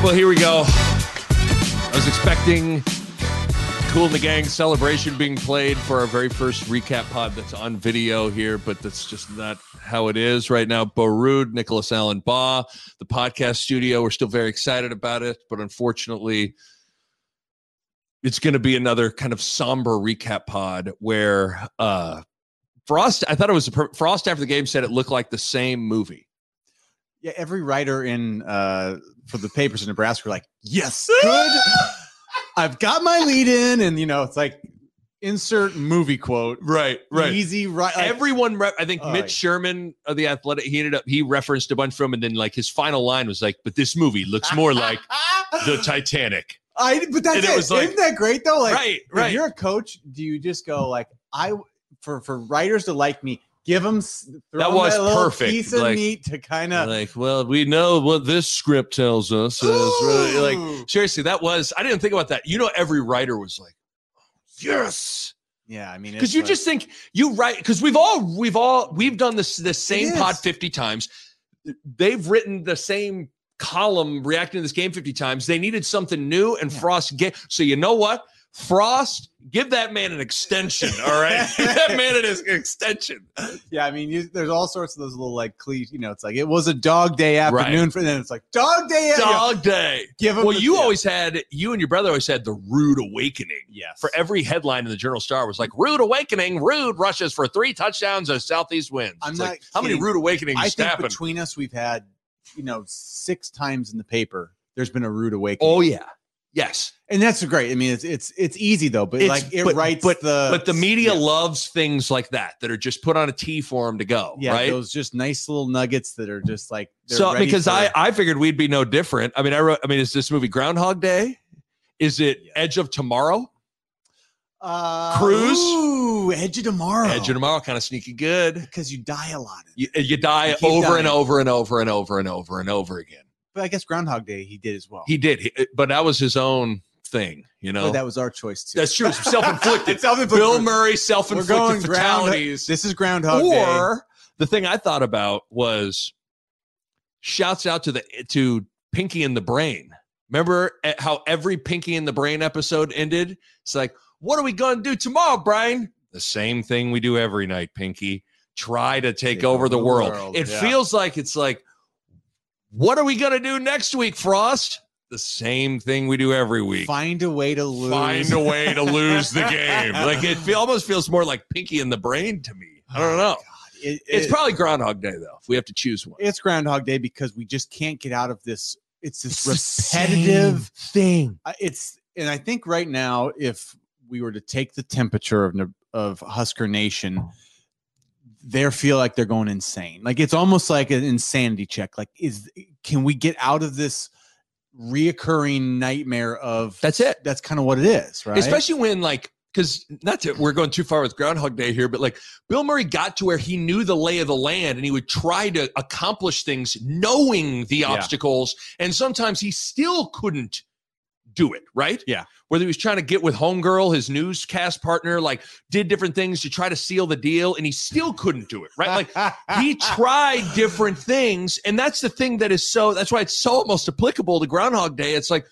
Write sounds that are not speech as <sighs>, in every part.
right, well, here we go. I was expecting Cool the Gang celebration being played for our very first recap pod that's on video here, but that's just not how it is right now. Bo Ruud, Nicholas Allen Bahe, the podcast studio. We're still very excited about it, but unfortunately, it's going to be another kind of somber recap pod where uh Frost, I thought it was per- Frost after the game said it looked like the same movie. Yeah, every writer in uh for the papers in Nebraska were like, yes, good. <laughs> I've got my lead in, and you know, it's like insert movie quote. Right, right. Easy, right? like- Everyone, re- I think Mitch yeah. Sherman of the Athletic, he ended up he referenced a bunch from, and then like his final line was like, "But this movie looks more like <laughs> the Titanic." I. But that's And it it. was like- Isn't that great though? Like, right, if right. you're a coach, do you just go like, I for for writers to like me, give them That was perfect, piece of like- meat to kind of like, well, we know what this script tells us. Is, really, like, seriously, that was I didn't think about that. You know, every writer was like, "Yes." yeah. I mean, because you like- just think you write because we've all we've all we've done this the same pod 50 times they've written the same column reacting to this game 50 times they needed something new and Yeah. frost get so you know what frost give that man an extension all right <laughs> give that man an ex- extension Yeah, I mean, you, there's all sorts of those little like cliche. You know, it's like it was a dog day afternoon for them. It's like dog day. you know, dog day give 'em well the- you yeah. always had you and your brother always had the rude awakening yes for every headline in the Journal Star was like "Rude Awakening." Rude rushes for three touchdowns as Southeast wins. I'm It's not like, how many rude awakenings I think happen? between us, we've had you know six times in the paper. There's been a rude awakening. Oh yeah, yes. And that's great. I mean, it's it's it's easy though, but It's- like it but- writes but- the But the media yeah. loves things like that that are just put on a T for them to go. yeah, right. those just nice little nuggets that are just like so ready because for- I I figured we'd be no different. I mean, I wrote. I mean, is this movie Groundhog Day? Is it Yeah. Edge of Tomorrow? uh, Cruise? ooh, Edge of Tomorrow, Edge of Tomorrow, kind of sneaky good. because you die a lot. You, you die You over and over and over and over and over and over again. But I guess Groundhog Day he did as well. He did, he- but that was his own thing. You know, but that was our choice too. that's true. Self-inflicted. <laughs> Self-inflicted. Bill Murray We're self-inflicted going ground. fatalities. This is Groundhog Day. or the thing I thought about was shouts out to the to Pinky in the Brain. Remember how every Pinky in the Brain episode ended? It's like, what are we gonna do tomorrow, Brian? The same thing we do every night, Pinky. Try to take, over the world. It yeah. feels like it's like, what are we gonna do next week, Frost? The same thing we do every week. Find a way to lose. Find a way to lose the game. <laughs> Like it feel, almost feels more like Pinky in the Brain to me. I don't know. It- It's it- probably Groundhog Day though. If we have to choose one, it's Groundhog Day because we just can't get out of this. It's this It's repetitive. thing. uh, It's and I think right now, if we were to take the temperature of of Husker Nation, they feel like they're going insane. Like it's almost like an insanity check. Like, is can we get out of this reoccurring nightmare of? That's it. That's kind of what it is, right? Especially when like because not to we're going too far with Groundhog Day here, but like Bill Murray got to where he knew the lay of the land and he would try to accomplish things knowing the Yeah. obstacles, and sometimes he still couldn't do it, right? Yeah. Whether he was trying to get with Homegirl, his newscast partner, like did different things to try to seal the deal, and he still couldn't do it, right? Like he <laughs> tried different things and that's the thing that is so that's why it's so almost applicable to groundhog day it's like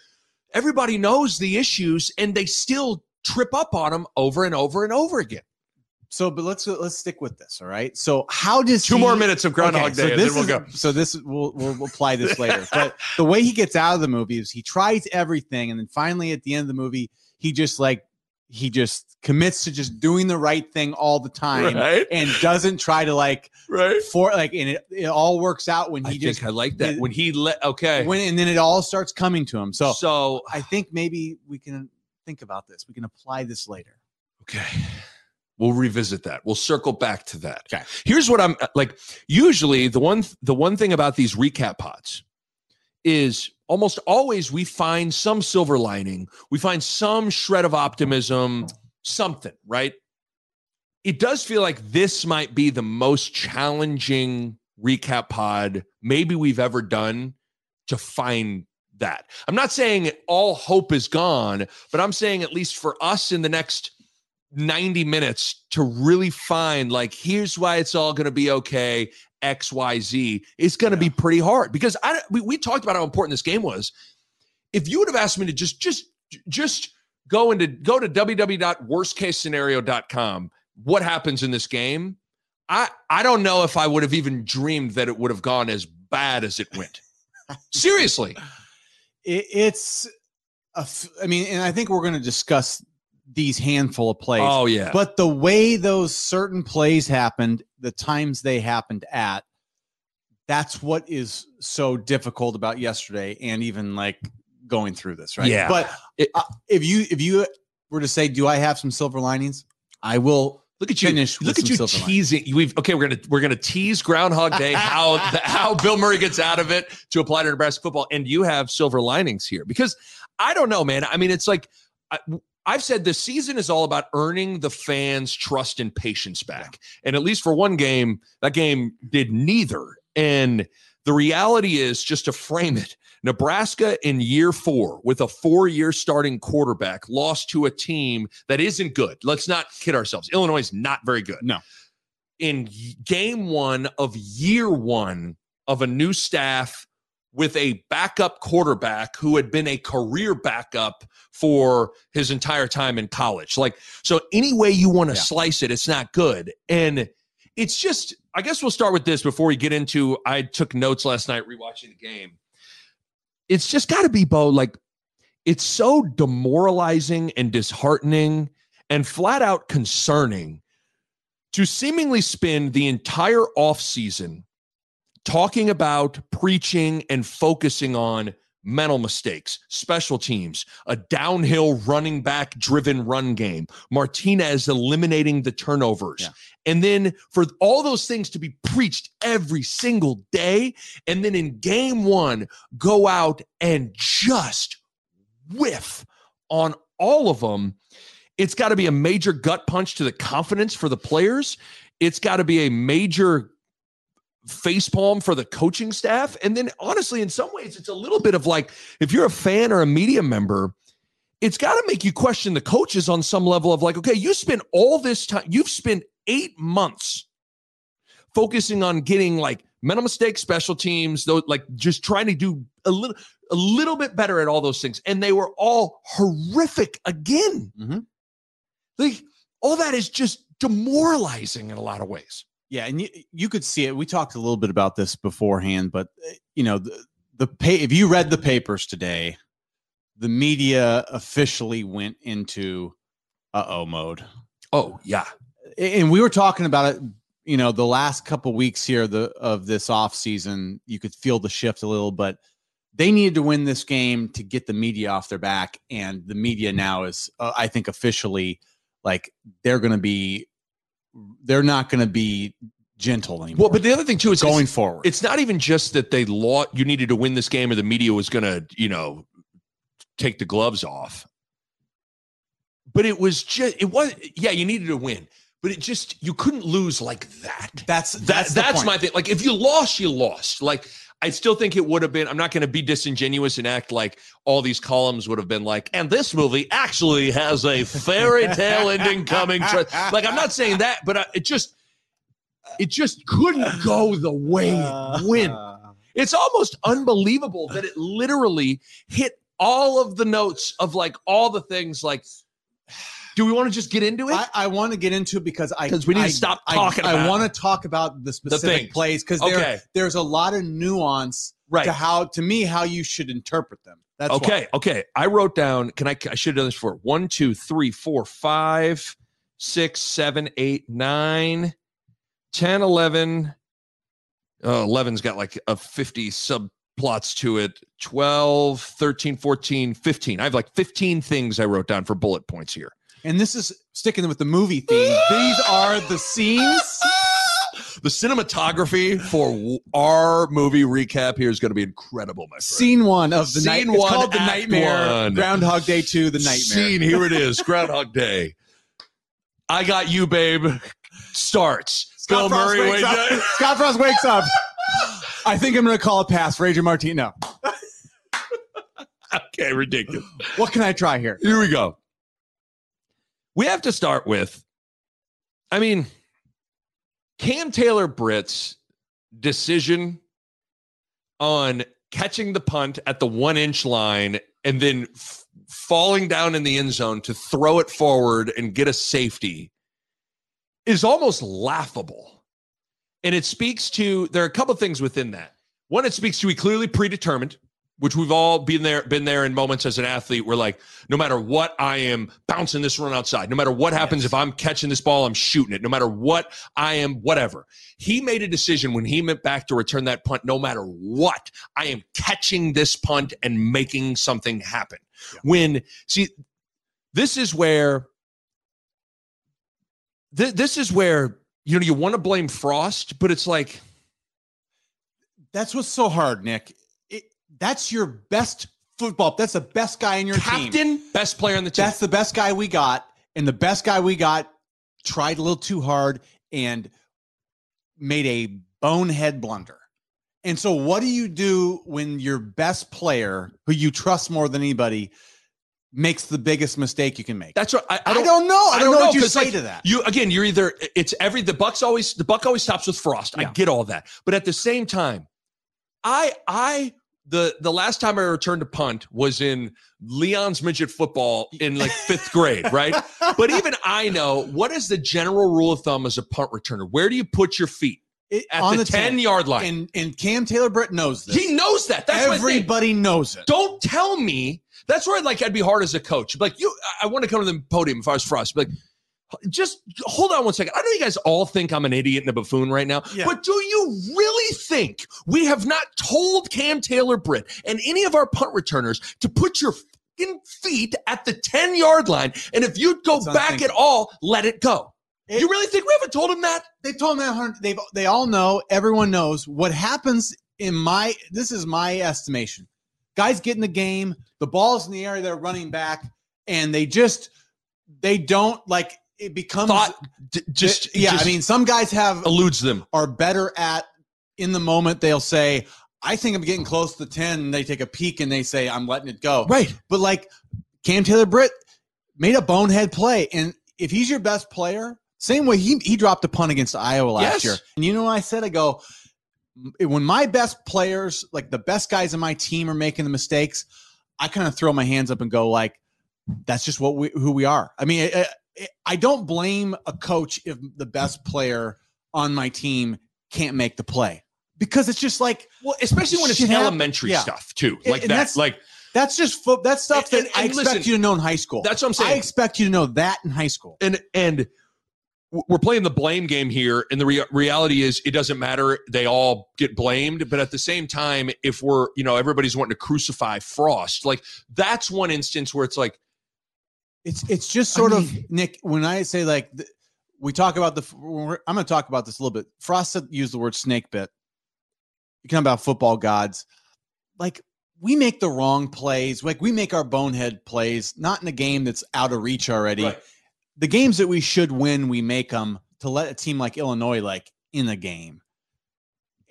everybody knows the issues and they still trip up on them over and over and over again So, but let's let's stick with this. All right. So, how does two he- more minutes of groundhog Okay, so day and this then we'll is- go <laughs> So this we'll, we'll apply this <laughs> later. But the way he gets out of the movie is he tries everything, and then finally at the end of the movie, he just like he just commits to just doing the right thing all the time, right and doesn't try to like right for like, and it, it all works out when i he think just i like that it- when he let okay when and then it all starts coming to him. So so I think maybe we can think about this. We can apply this later. Okay. We'll revisit that. We'll circle back to that. Okay. Here's what I'm like usually the one the one thing about these recap pods is almost always we find some silver lining. We find some shred of optimism, something, right? It does feel like this might be the most challenging recap pod maybe we've ever done to find that. I'm not saying all hope is gone, but I'm saying at least for us in the next 90 minutes to really find like here's why it's all going to be okay xyz it's going to be pretty hard because i we, we talked about how important this game was if you would have asked me to just just just go into go to www.worstcasescenario.com, what happens in this game? I I don't know if I would have even dreamed that it would have gone as bad as it went. Seriously. <laughs> It, it's, a I mean, and I think we're going to discuss these handful of plays. Oh yeah. But the way those certain plays happened, the times they happened at, that's what is so difficult about yesterday and even like going through this, right? Yeah. But It- uh, if you if you were to say, do I have some silver linings? I will Look at you! finish Look at you teasing. We've okay. We're gonna we're gonna tease Groundhog Day. How <laughs> the, how Bill Murray gets out of it to apply to Nebraska football, and you have silver linings here because I don't know, man. I mean, it's like I, I've said the season is all about earning the fans' trust and patience back, and at least for one game, that game did neither. And the reality is, just to frame it, Nebraska in year four with a four year starting quarterback lost to a team that isn't good. Let's not kid ourselves. Illinois is not very good. No. In game one of year one of a new staff with a backup quarterback who had been a career backup for his entire time in college. Like, so any way you want to Yeah. slice it, it's not good. And it's just, I guess we'll start with this before we get into. I took notes last night rewatching the game. It's just got to be, Bo, like, it's so demoralizing and disheartening and flat out concerning to seemingly spend the entire offseason talking about preaching and focusing on mental mistakes, special teams, a downhill running back driven run game, Martinez eliminating the turnovers. Yeah. And then for all those things to be preached every single day. And then in game one, go out and just whiff on all of them. It's got to be a major gut punch to the confidence for the players. It's got to be a major facepalm for the coaching staff. And then, honestly, in some ways, it's a little bit of like if you're a fan or a media member, it's got to make you question the coaches on some level of like, okay, you spent all this time, you've spent eight months focusing on getting like mental mistakes, special teams, though, like just trying to do a little, a little bit better at all those things. And they were all horrific again. Mhm. Like all that is just demoralizing in a lot of ways. Yeah, and you, you could see it. We talked a little bit about this beforehand, but uh, you know, the, the pay if you read the papers today, the media officially went into uh-oh mode. Oh, yeah. And we were talking about it, you know, the last couple weeks here the of this off season, you could feel the shift a little, but they needed to win this game to get the media off their back and the media now is uh, I think officially like they're going to be they're not going to be gentle anymore. Well, but the other thing too is going it's, forward. it's not even just that they lost. You needed to win this game, or the media was going to, you know, take the gloves off. But it was just it was yeah, you needed to win, but it just you couldn't lose like that. that's That, that's that's point. my thing. Like if you lost, you lost. Like I still think it would have been. I'm not going to be disingenuous and act like all these columns would have been like, and this movie actually has a fairy tale <laughs> ending coming. Like I'm not saying that, but I, it just it just couldn't go the way it uh, went. Uh. It's almost unbelievable that it literally hit all of the notes of like all the things. Like, do we want to just get into it? I, I want to get into it because I 'Cause we need to stop I- talking I, about- want to talk about the specific things. plays because Okay. there, there's a lot of nuance right. to how to me how you should interpret them. That's why. okay. Okay. I wrote down. Can I? I should have done this before. One, two, three, four, five, six, seven, eight, nine, 10, 11. Oh, 11's got like a 50 subplots to it. 12, 13, 14, 15. I have like 15 things I wrote down for bullet points here. And this is sticking with the movie theme. These are the scenes. <laughs> the cinematography for our movie recap here is going to be incredible, my friend. Scene one of the night. Scene It's one, called the act nightmare. one. Groundhog Day two. The nightmare. Scene, here it is, Groundhog Day. I got you, babe. Starts. Scott Frost Murray wakes wakes up. up. Scott Frost wakes up. I think I'm going to call a pass. Ranger Martino. <laughs> Okay, ridiculous. What can I try here? Here we go. We have to start with, I mean, Cam Taylor Britt's decision on catching the punt at the one inch line and then f- falling down in the end zone to throw it forward and get a safety is almost laughable. And it speaks to there are a couple things within that. One, it speaks to he clearly predetermined, which we've all been there, been there in moments as an athlete where like, no matter what, I am bouncing this run outside. No matter what happens, Yes. if I'm catching this ball, I'm shooting it. No matter what I am, whatever. He made a decision when he went back to return that punt, no matter what, I am catching this punt and making something happen. When see, this is where th- this is where you know you want to blame Frost, but it's like That's what's so hard, Nick. It, that's your best football. That's the best guy in your team. captain, team. best player on the team. That's the best guy we got, and the best guy we got tried a little too hard and made a bonehead blunder. And so, what do you do when your best player, who you trust more than anybody, makes the biggest mistake you can make? That's right. I, I don't, know. I, don't know, what you say like, to that. You again, you're either it's every the Bucks always the Buck always stops with Frost. I get all that, but at the same time, I I the the last time I returned a punt was in Leon's midget football in like fifth grade, right? But even I know what is the general rule of thumb as a punt returner. Where do you put your feet It- at on the, ten yard line? and and Cam Taylor Britt knows this. he knows that. That's. Everybody knows it. Don't tell me. That's where I'd like I'd be hard as a coach. Like you, I want to come to the podium if I was Frost. Like, just hold on one second. I know you guys all think I'm an idiot and a buffoon right now, Yeah. but do you really think we have not told Cam Taylor Britt and any of our punt returners to put your fucking feet at the 10 yard line? And if you go back at all, let it go. It- you really think we haven't told him that? they told me that they've they all know everyone knows what happens in my this is my estimation guys get in the game the ball's in the area they're running back and they just they don't like it becomes Thought d- just yeah just i mean some guys have eludes them. are better at in the moment they'll say i think i'm getting close to 10 and they take a peek and they say i'm letting it go Right. but like Cam Taylor Britt made a bonehead play. And if he's your best player, same way he he dropped a punt against Iowa last Yes. year. And you know what I said? I go, when my best players, like the best guys in my team are making the mistakes, I kind of throw my hands up and go like, that's just what we who we are. I mean, I, don't blame a coach if the best player on my team can't make the play. Because it's just like Well, especially when it's elementary Yeah. stuff too, like and that. that's- Like that's just fo- that's stuff And- that and- I expect listen, you to know in high school. that's what I'm saying. I expect you to know that in high school. and and we're playing the blame game here and the rea- reality is it doesn't matter they all get blamed but at the same time if we're you know everybody's wanting to crucify frost like that's one instance where it's like It's it's just I sort mean- of Nick. When I say like th- we talk about the, we're- I'm going to talk about this a little bit. Frost said- used the word snake bit. You come about football gods, like we make the wrong plays. Like we make our bonehead plays, not in a game that's out of reach already. The games that we should win, we make them to let a team like Illinois like in the game.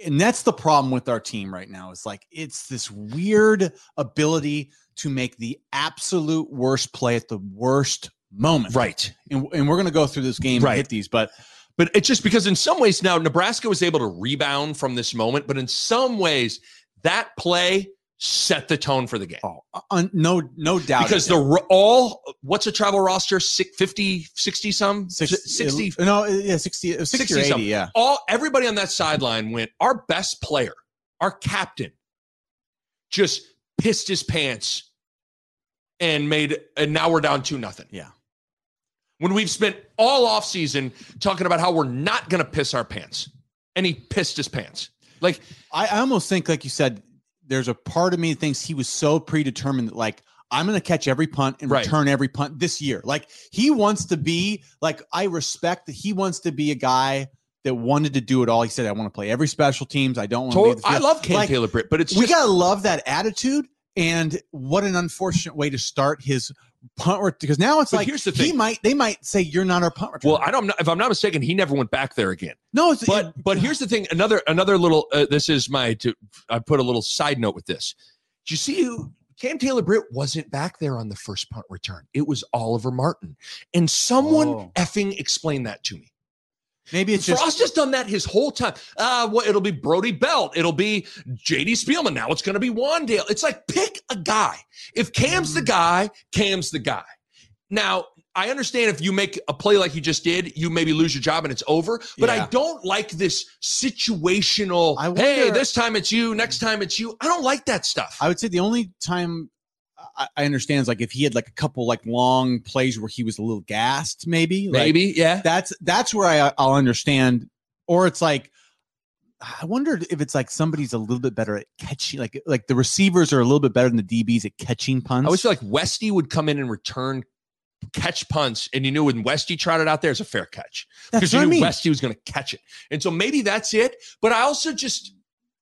And that's the problem with our team right now. It's like it's this weird ability to make the absolute worst play at the worst moment. right And, and we're going to go through this game Right. and hit these, but but it's just because in some ways now nebraska was able to rebound from this moment but in some ways that play set the tone for the game oh, uh, no, no doubt. because the all what's a travel roster Six- 50 60 some Six- 60 uh, no, uh, yeah, 60, 60, 60 or 80, something. yeah. all everybody on that sideline went our best player our captain just pissed his pants and made and now we're down to nothing Yeah. when we've spent all offseason talking about how we're not going to piss our pants and he pissed his pants like I, I almost think, like you said, there's a part of me that thinks he was so predetermined that, like, I'm going to catch every punt and Right. return every punt this year. Like, he wants to be, like, I respect that he wants to be a guy that wanted to do it all. He said, I want to play every special teams. I don't want to to- i love cam Like, taylor britt but it's we just gotta love that attitude. And what an unfortunate way to start his punt ret- because now it's like here's the he thing. might they might say you're not our punt returner. well i don't know if i'm not mistaken he never went back there again no, it's but but here's the thing another another little uh, this is my to, i put a little side note with this did you see who cam taylor britt wasn't back there on the first punt return it was oliver martin and someone Oh. effing explain that to me Maybe it's just Frost has done that his whole time. Uh, well, it'll be Brody Belt. It'll be JD Spielman. Now it's going to be Wandale. It's like pick a guy. If Cam's the guy, Cam's the guy. Now, I understand if you make a play like you just did, you maybe lose your job and it's over. But I don't like this situational. I hey, this time it's you. Next time it's you. I don't like that stuff. I would say the only time I, I understand is like if he had like a couple like long plays where he was a little gassed, maybe. Like, maybe, yeah. that's that's where I I'll understand. Or it's like I wondered if it's like somebody's a little bit better at catching, like like the receivers are a little bit better than the DBs at catching punts. I always feel like Westy would come in and return catch punts, and you knew when Westy trotted out there, it's a fair catch that's because you I knew mean. Westy was going to catch it. And so maybe that's it. But I also just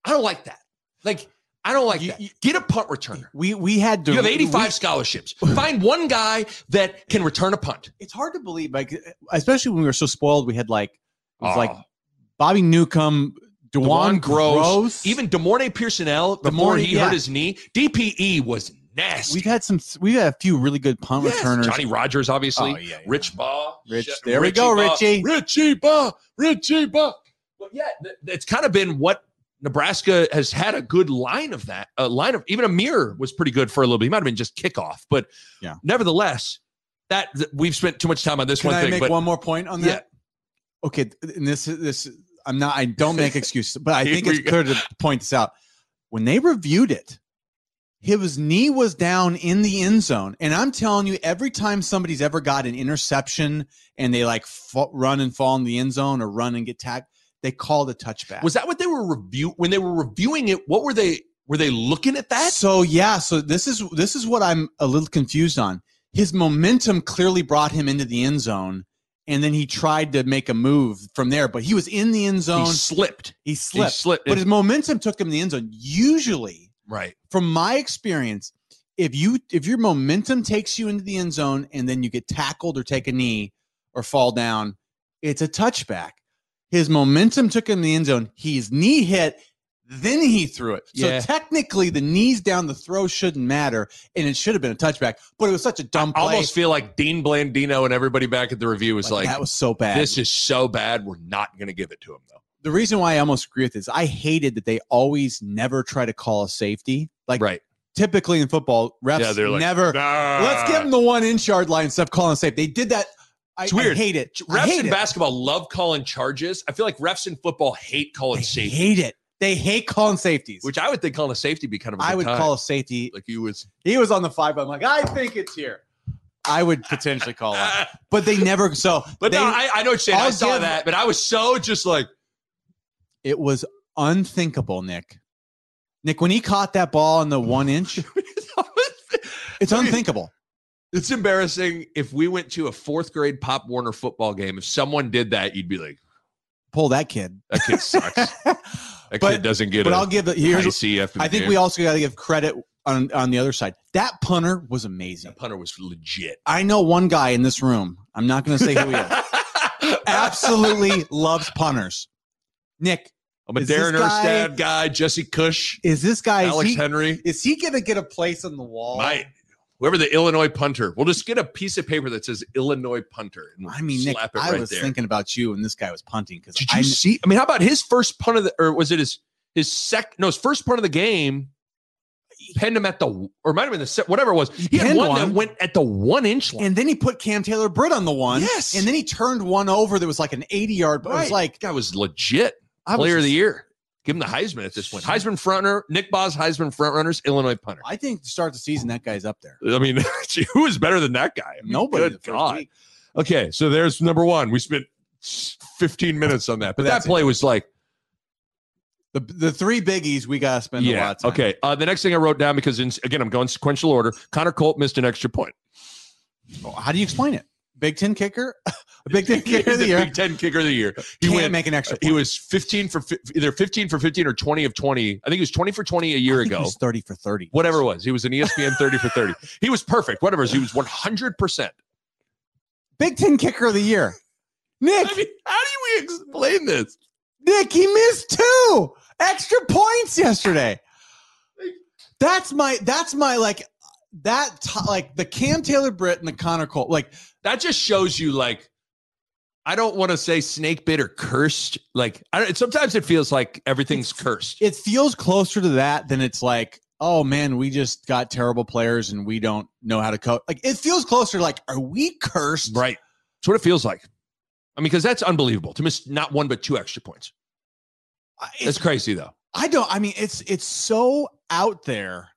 I don't like that. Like I don't like You- that. you- Get a punt returner. we we had to. You have 85 we- scholarships. Find one guy that can return a punt. it's hard to believe, like especially when we were so spoiled. We had like it was Oh. like Bobby Newcomb, DeJuan DeJuan Groce, Groce, even De'Mornay Pierson-El before De'Mornay, he yeah. hurt his knee. DPE was nasty. We've had some. We've had a few really good punt Yes, returners. Johnny Rodgers, obviously. Oh, yeah, yeah. Rich Bahe. Rich- Shit, there we go, Bahe. Richie. Richie Bahe. Richie Bahe. But yeah, it's kind of been what Nebraska has had a good line of that. A line of even Ameer was pretty good for a little bit. He might have been just kickoff, but Yeah. nevertheless, that th- we've spent too much time on this one. Can one I thing. make But one more point on Yeah. that? Okay, and this is this I'm not. I don't make <laughs> excuses, but I think it's good to point this out. When they reviewed it, his knee was down in the end zone, and I'm telling you, every time somebody's ever got an interception and they like fa- run and fall in the end zone or run and get tagged, they called a touchback. was that what they were review when they were reviewing it? What were they? Were they looking at that? So yeah, so this is this is what I'm a little confused on. His momentum clearly brought him into the end zone, and then he tried to make a move from there, but he was in the end zone. He slipped. He slipped. He slipped, slipped. but his momentum took him in the end zone. Usually, right. from my experience, if you if your momentum takes you into the end zone and then you get tackled or take a knee or fall down, it's a touchback. His momentum took him in the end zone. He's knee hit, then he threw it. So technically, the knees down the throw shouldn't matter, and it should have been a touchback. But it was such a dumb I play. almost feel like Dean Blandino and everybody back at the review was like, that was so bad. "This is so bad. We're not going to give it to him, though." the reason why I almost agree with this. I hated that they always never try to call a safety. Like right. typically in football, refs Yeah, like, never. Let's give them the one inch yard line stuff calling safe. They did that. I, It's weird. I hate it. Refs hate in it. basketball love calling charges. I feel like refs in football hate calling They safety, hate it. They hate calling safeties. which I would think calling a safety be kind of. I I would call a safety. like he was. He was on the five. I'm like, I think it's here. I would potentially call it, <laughs> but they never. So, but they, no, I, I know what you're saying. I I'll saw give- that, but I was so just like, it was unthinkable, Nick. Nick, when he caught that ball in the one inch, <laughs> it's unthinkable. It's embarrassing if we went to a fourth grade Pop Warner football game. If someone did that, you'd be like, Pull that kid. "That kid sucks. <laughs> That But- kid doesn't get but a I'll give. Here's. IC I think game." we also got to give credit on on the other side. That punter was amazing. That punter was legit. I know one guy in this room. I'm not going to say who he is. <laughs> Absolutely loves punters. Nick, I'm a Is Darren guy- Erstad guy, Jesse Cush, is this guy? Is Alex he, Henery. is he going to get a place on the wall? Might whoever the Illinois punter. We'll just get a piece of paper that says Illinois punter we'll I mean, Nick, it I was there. thinking about you, and this guy was punting because Did I you see? I mean, how about his first punt of the, or was it his his sec? No, his first punt of the game. Penned him at the, or might have been the set, whatever it was. He had penned one, that went at the one inch line. and then he put Cam Taylor Britt on the one. Yes. and then he turned one over that was like an 80 yard. But it was like that was legit I was player of the year. Give him the Heisman at this point. Heisman frontrunner, Nick Boz Heisman frontrunners, Illinois punter. I think to start the season, that guy's up there. I mean, <laughs> who is better than that guy? I mean, Nobody. Good God. week. Okay, so there's number one. We spent 15 minutes on that, but that That's it. play was like, The the three biggies we gotta spend a lot yeah. of time. Okay. Uh, the next thing I wrote down because in, again I'm going sequential order. Connor Culp missed an extra point. How do you explain it? Big Ten kicker, a <laughs> Big Ten <laughs> kicker of the The year. Big Ten kicker of the year. He Can't went. make an extra. He was 15 for fi- either 15 for 15 or 20 of 20. I think he was 20 for 20 a year I think he ago. was thirty for thirty. Whatever it was, he was an ESPN 30 for 30. He was perfect. Whatever was, he was 100. percent Big Ten kicker of the year. Nick, I mean, how do we explain this? Nick, he missed two extra points yesterday. That's my. That's my like. That t- like the Cam Taylor Britt and the Connor Culp. Like That just shows you like I don't want to say snake bit or cursed. Like I don't, sometimes it feels like everything's cursed. It feels closer to that than it's like, oh man, we just got terrible players and we don't know how to coach. Like it feels closer. Like, are we cursed? Right. That's what it feels like. I mean, because that's unbelievable to miss not one but two extra points. I- That's It's, crazy though. I don't. I mean, it's it's so out there.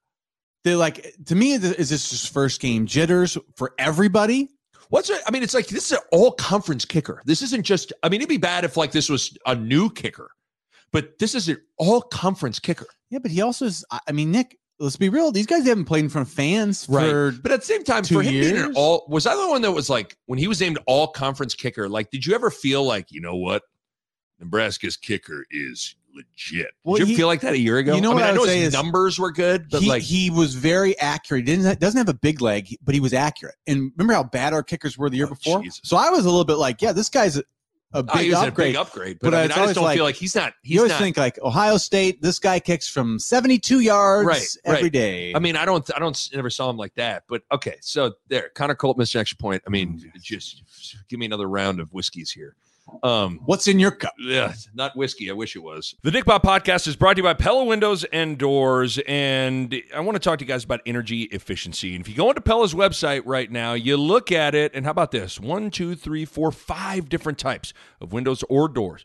They're like to me. Is this just first game jitters for everybody? What's it? I mean, it's like this is an all conference kicker. This isn't just. I mean, it'd be bad if like this was a new kicker, but this is an all conference kicker. Yeah, but he also is. I mean, Nick. Let's be real. These guys haven't played in front of fans for. But at the same time, for him being an all, was I the one that was like when he was named all conference kicker? Like, did you ever feel like you know what, Nebraska's kicker is legit? Well, did you he- feel like that a year ago? you know I mean, what I I know would his say is numbers were good, but he, like, he was very accurate. He didn't doesn't have a big leg, but he was accurate. And remember how bad our kickers were the year Oh, before. Jesus. So I was a little bit like, yeah, this guy's a, a oh, big he was a upgrade. big upgrade. But, But I, mean, I just don't like- feel like he's not. He's you always not. think like Ohio State, this guy kicks from 72 yards Right, every right. day. I mean, I don't, I don't, never saw him like that. But okay, so there, Connor Culp missed an extra point. I mean, Mm. just give me another round of whiskeys here. Um, what's in your cup? yeah, not whiskey. I wish it was. The Nick Bahe Podcast is brought to you by Pella Windows and Doors, and I want to talk to you guys about energy efficiency. And if you go into Pella's website right now, you look at it, and how about this? One, two, three, four, five different types of windows or doors.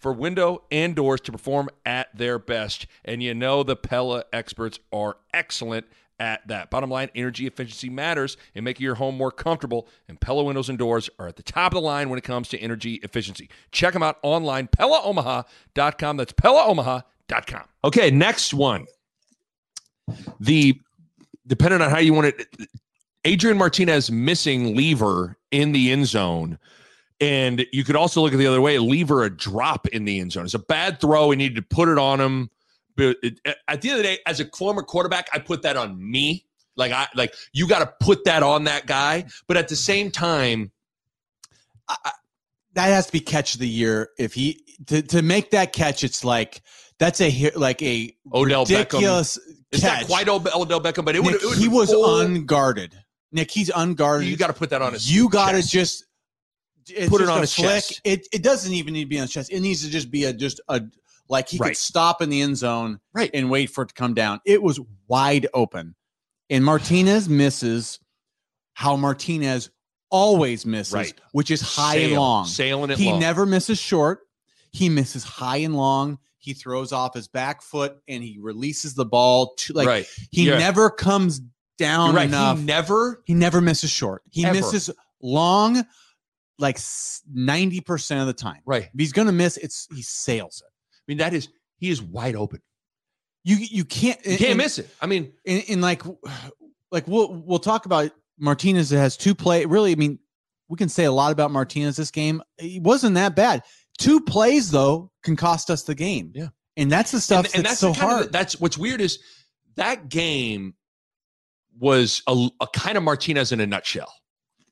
for window and doors to perform at their best. And you know the Pella experts are excellent at that. Bottom line, energy efficiency matters in making your home more comfortable, and Pella windows and doors are at the top of the line when it comes to energy efficiency. Check them out online, PellaOmaha.com. That's PellaOmaha.com. Okay, next one. The depending on how you want it, Adrian Martinez missing Levi in the end zone. And you could also look at the other way, Levi a drop in the end zone. It's a bad throw. We needed to put it on him. But it, at the end of the day, as a former quarterback, I put that on me. Like I like you got to put that on that guy. But at the same time, That has to be catch of the year. If he to, to make that catch, it's like that's a like a Odell Beckham. ridiculous it's catch. not quite Odell Beckham, but it would. It would he was full- unguarded. Nick, he's unguarded. You got to put that on his. you got to just it's Put it on a his flick. chest. It it doesn't even need to be on his chest. It needs to just be a just a like he Right. could stop in the end zone Right. and wait for it to come down. It was wide open, and Martinez misses how Martinez always misses, Right. which is high and long. sailing it He long. never misses short. He misses high and long. He throws off his back foot and he releases the ball to like right. he Yeah. never comes down You're right. enough. He never. He never misses short. He Ever. misses long, like ninety percent of the time. Right. If he's gonna miss, it's he sails it. I mean, that is he is wide open. You you can't You can't miss it. I mean, In, in like like we'll we'll talk about Martinez that has two play. Really, I mean, we can say a lot about Martinez this game. He wasn't that bad. Two plays though can cost us the game. Yeah. and that's the stuff and, and that's, that's so hard. Of, that's what's weird is that game was a, a kind of Martinez in a nutshell.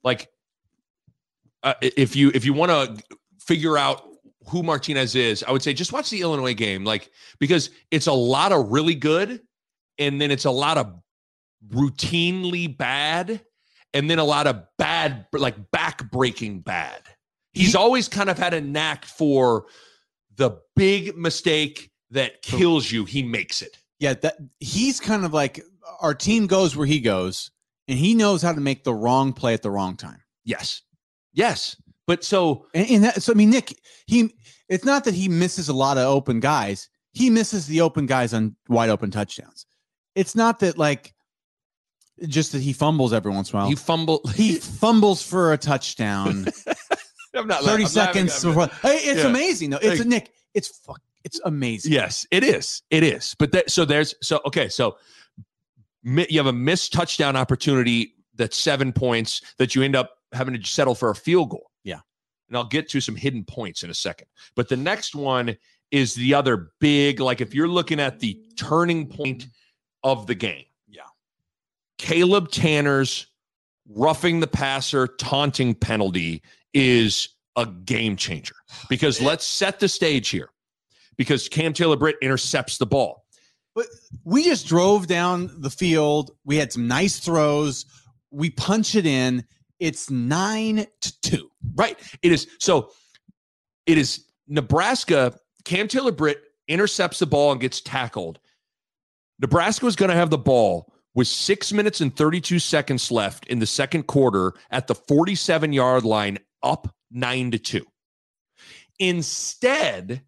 Like, uh, if you if you want to figure out who Martinez is, I would say just watch the Illinois game. Like, because it's a lot of really good, and then it's a lot of routinely bad, and then a lot of bad, like back breaking bad. He's always kind of had a knack for the big mistake that kills you. He makes it. yeah, that he's kind of like our team goes where he goes, and he knows how to make the wrong play at the wrong time. Yes. Yes. But so And, and that, so I mean, Nick, he it's not that he misses a lot of open guys. He misses the open guys on wide open touchdowns. It's not that like just that he fumbles every once in a while. he fumbles <laughs> He, fumbles for a touchdown. <laughs> I'm not 30 I'm seconds before. Hey, it's Yeah. amazing though. It's Like- Nick. It's fuck. It's amazing. Yes, it is. It is. But that so there's so okay. So you have a missed touchdown opportunity that's seven points that you end up having to settle for a field goal. Yeah. And I'll get to some hidden points in a second. But the next one is the other big, like if you're looking at the turning point of the game. Yeah. Caleb Tannor's roughing the passer, taunting penalty is a game changer because let's set the stage here because Cam Taylor Britt intercepts the ball. But we just drove down the field. We had some nice throws. We punch it in. It's nine to two. Right. It is so it is Nebraska. Cam Taylor Britt intercepts the ball and gets tackled. Nebraska was going to have the ball with six minutes and 32 seconds left in the second quarter at the 47 yard line, up nine to two. Instead,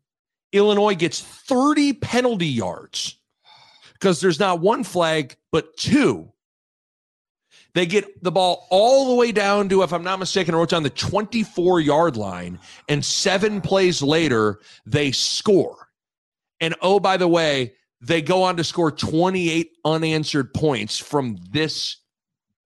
Illinois gets 30 penalty yards because there's not one flag, but two. They get the ball all the way down to, if I'm not mistaken, I wrote down the 24 yard line, and seven plays later, they score. And oh, by the way, they go on to score 28 unanswered points from this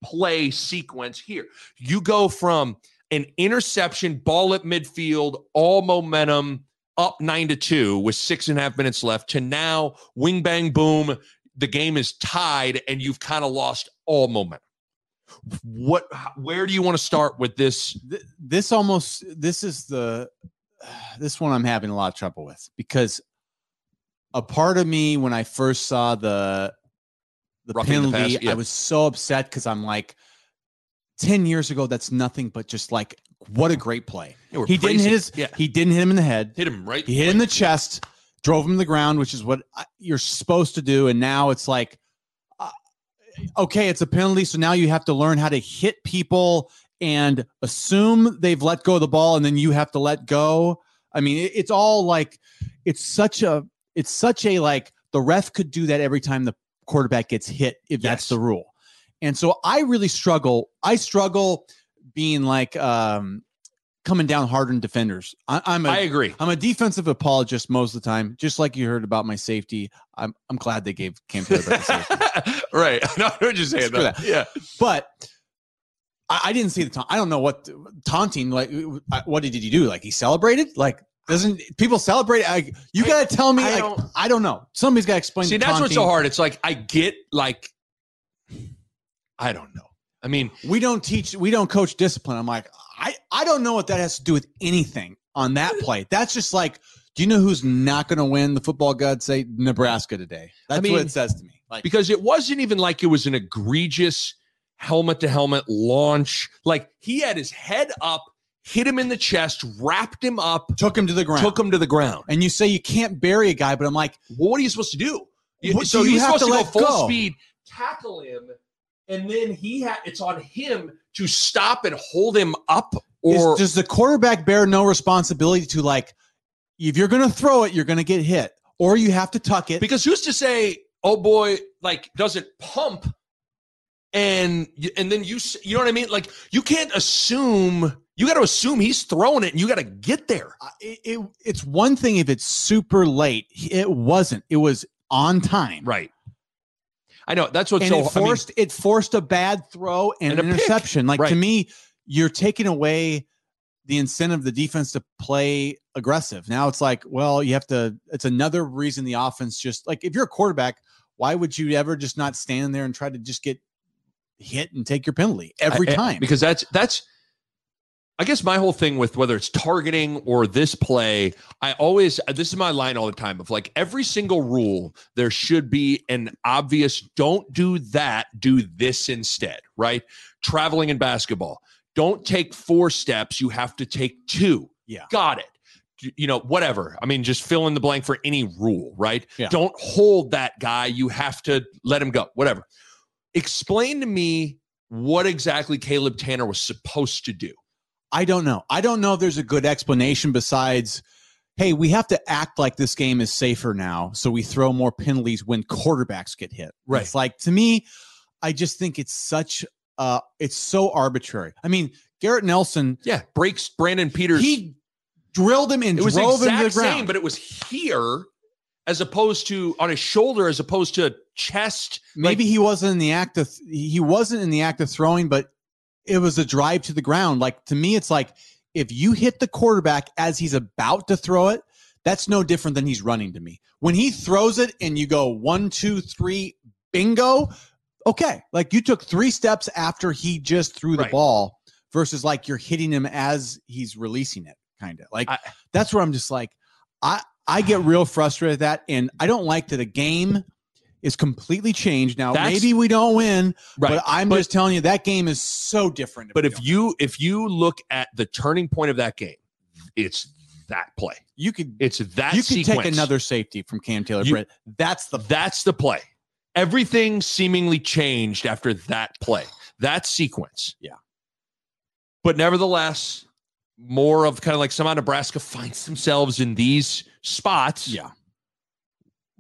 play sequence here. You go from an interception, ball at midfield, all momentum, up nine to two with six and a half minutes left, to now wing bang boom. The game is tied, and you've kind of lost all momentum. What? Where do you want to start with this? This almost this is the <sighs> this one I'm having a lot of trouble with because a part of me when I first saw the the Roughing the penalty, pass, yeah. I was so upset because I'm like, ten years ago, that's nothing but just like what a great play. Yeah, He didn't hit his Yeah, he didn't hit him in the head. hit him right. He hit him in the chest, drove him to the ground, which is what you're supposed to do. And now it's like, uh, okay, it's a penalty. So now you have to learn how to hit people and assume they've let go of the ball, and then you have to let go. I mean, it- it's all like, it's such a, it's such a like the ref could do that every time the quarterback gets hit if that's the rule. And so I really struggle. I struggle being like um coming down hard on defenders. I, I'm a I agree. I'm a defensive apologist most of the time, just like you heard about my safety. I'm I'm glad they gave Cam Taylor back safety. <laughs> right. No, <laughs> I was just saying Screw that. Yeah. But I, I didn't see the taunt. I don't know what taunting. Like, what did he do? Like, he celebrated? Like, doesn't people celebrate? I, you I- got to tell me. I like, don't- I don't know. Somebody's got to explain. See, that's what's so hard. It's like I get like <sighs> I don't know. I mean, We don't teach. We don't coach discipline. I'm like, I I don't know what that has to do with anything on that <laughs> play. That's just like, do you know who's not going to win the football gods say Nebraska today? That's mean, what it says to me. Like, because it wasn't even like it was an egregious helmet to helmet launch. Like he had his head up, hit him in the chest, wrapped him up, took him to the ground. took him to the ground. and you say you can't bury a guy, but I'm like, Well, what are you supposed to do? What so you he's have supposed to to, go full go? speed, tackle him, and then he had it's on him to stop and hold him up. is- Or does the quarterback bear no responsibility to like, if you're going to throw it, you're going to get hit, or you have to tuck it? because who's to say, oh boy, like does it pump? And and then you you know what I mean? Like you can't assume. You got to assume he's throwing it, and you got to get there. It, it, it's one thing if it's super late. It wasn't. It was on time. Right. I know that's what's and so. it I mean, forced it forced a bad throw and, And a an pick. interception. Like to me, you're taking away the incentive of the defense to play aggressive. Now it's like, well, you have to. It's another reason the offense just like if you're a quarterback, why would you ever just not stand there and try to just get hit and take your penalty every I- I- time? because that's that's I guess my whole thing with whether it's targeting or this play, I always this is my line all the time of like every single rule there should be an obvious don't do that, do this instead, right? Traveling in basketball, don't take four steps, you have to take two. Yeah. Got it. You- know, whatever. I mean, just fill in the blank for any rule, right? Yeah. Don't hold that guy. You have to let him go. Whatever. Explain to me what exactly Caleb Tannor was supposed to do. I don't know. I don't know if there's a good explanation besides, hey, we have to act like this game is safer now, so we throw more penalties when quarterbacks get hit. Right. It's like to me, I just think it's such uh it's so arbitrary. I mean, Garrett Nelson, Yeah, breaks Brandon Peters. he drilled him and it was the drove him to the exact ground. same, but it was here as opposed to on his shoulder, as opposed to chest. Maybe he wasn't in the act of he wasn't in the act of throwing, but it was a drive to the ground. Like to me, it's like if you hit the quarterback as he's about to throw it, That's no different than he's running to me. When he throws it and you go one, two, three, bingo. Okay, like you took three steps after he just threw the Right. ball versus like you're hitting him as he's releasing it, kind of like I- that's where I'm just like, I I get real frustrated at that, and I don't like that a game is completely changed now. That's- maybe we don't win, Right. but I'm But- just telling you that game is so different. But if you if you look at the turning point of that game, it's that play. you could It's that you could take another safety from Cam Taylor You- Britt, that's the That's the play. Everything seemingly changed after that play. That sequence. Yeah. But nevertheless, more of kind of like somehow Nebraska finds themselves in these spots. yeah.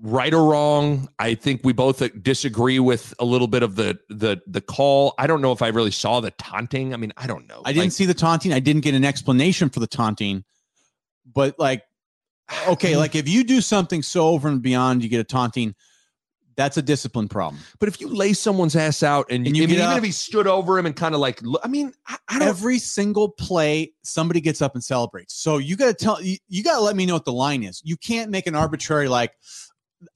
Right or wrong i think we both uh, disagree with a little bit of the the the call i don't know if i really saw the taunting i mean i don't know I didn't Like, see the taunting. I didn't get an explanation for the taunting. But like, <sighs> okay, like if you do something so over and beyond, you get a taunting. That's a discipline problem. but if you lay someone's ass out and, And you, I mean, even up- if he stood over him and kind of like i mean i, I don't Every single play, somebody gets up and celebrates. So you got to tell you, you got to let me know what the line is. You can't make an arbitrary like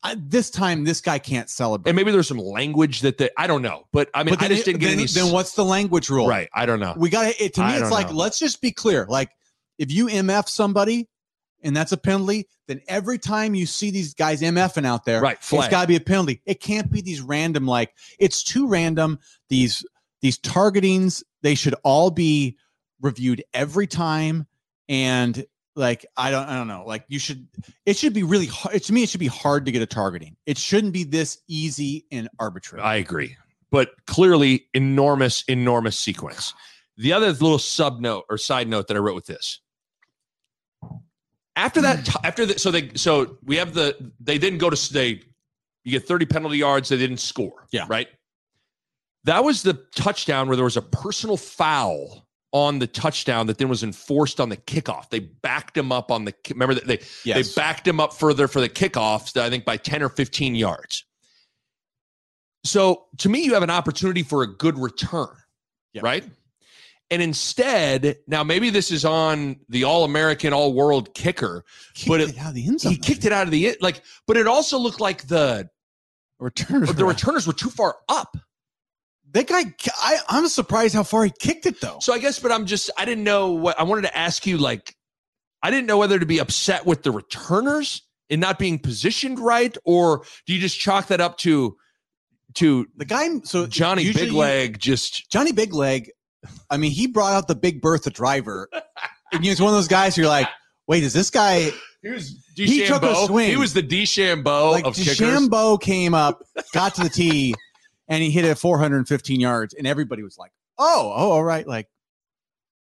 I, this time. This guy can't celebrate. and maybe there's some language that the, i don't know but i mean But i just it- didn't get then, any then what's the language rule? right i don't know We got to. To me, I it's like know. let's just be clear. Like if you mf somebody and that's a penalty, then every time you see these guys mfing out there, right it's got to be a penalty. It can't be these random like it's too random. These these targetings they should all be reviewed every time and like I don't I don't know like you should it should be really hard to me it should be hard to get a targeting. It shouldn't be this easy and arbitrary. I agree. But clearly, enormous, enormous sequence. The other little sub note or side note that I wrote with this. After that, after the, so they, so we have the, they didn't go to, they, you get 30 penalty yards, they didn't score. Yeah. Right. That was the touchdown where there was a personal foul on the touchdown that then was enforced on the kickoff. They backed him up on the, remember that they, yes. they backed him up further for the kickoffs, I think by 10 or 15 yards. So to me, you have an opportunity for a good return, Yeah. right? And instead, now maybe this is on the All American, All World kicker. Kicked but it, it- out of the end zone. He kicked it out of the like, but it also looked like the Returners. the returners were too far up. That guy. I, I'm surprised how far he kicked it though. So I guess, but I'm just I didn't know what I wanted to ask you. Like, I didn't know whether to be upset with the returners and not being positioned right, or do you just chalk that up to to The guy. So Johnny Big Leg just Johnny Big Leg, I mean, he brought out the Big Bertha driver. and he was one of those guys who you're like, wait, is this guy <laughs> he was He took a swing. He was the DeChambeau like of kickers. Came up, got to the tee, and he hit it 415 yards, and everybody was like, oh, oh, all right. Like,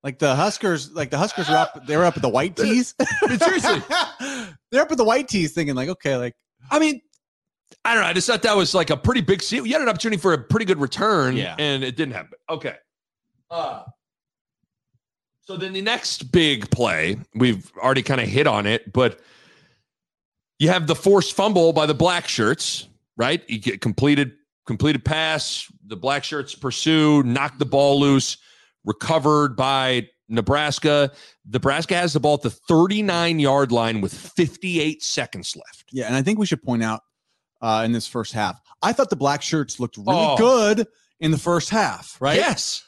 like the Huskers, like the Huskers were up, they were up at the white tees. <laughs> seriously. <laughs> They're up at the white tees thinking, like, okay, like, I mean, I don't know. I just thought that was like a pretty big. se- You had an opportunity for a pretty good return, Yeah. and it didn't happen. Okay. Uh, so then the next big play, we've already kind of hit on it, but you have the forced fumble by the black shirts, right? You get completed completed pass. The black shirts pursue, knock the ball loose, recovered by Nebraska. Nebraska has the ball at the 39 yard line with 58 seconds left. yeah. And I think we should point out uh, in this first half, I thought the black shirts looked really Oh. good in the first half, right? Yes.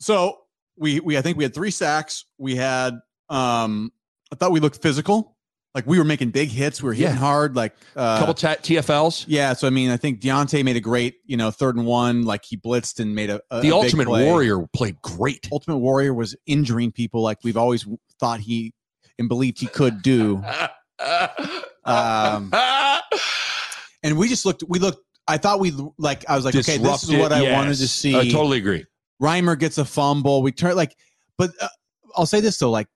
So we we I think we had three sacks. We had um I thought we looked physical. Like we were making big hits. We were hitting Yeah. hard. Like uh, couple ta- TFLs. yeah. So I mean, I think Deontai made a great you know third and one. Like he blitzed and made a, a- a The big Ultimate play. Warrior played great. Ultimate Warrior was injuring people like we've always thought he and believed he could do. <laughs> Um, And we just looked. We looked. I thought we like. I was like, okay, this is what I wanted to see. I totally agree. Reimer gets a fumble. We turn like, but uh, I'll say this though, like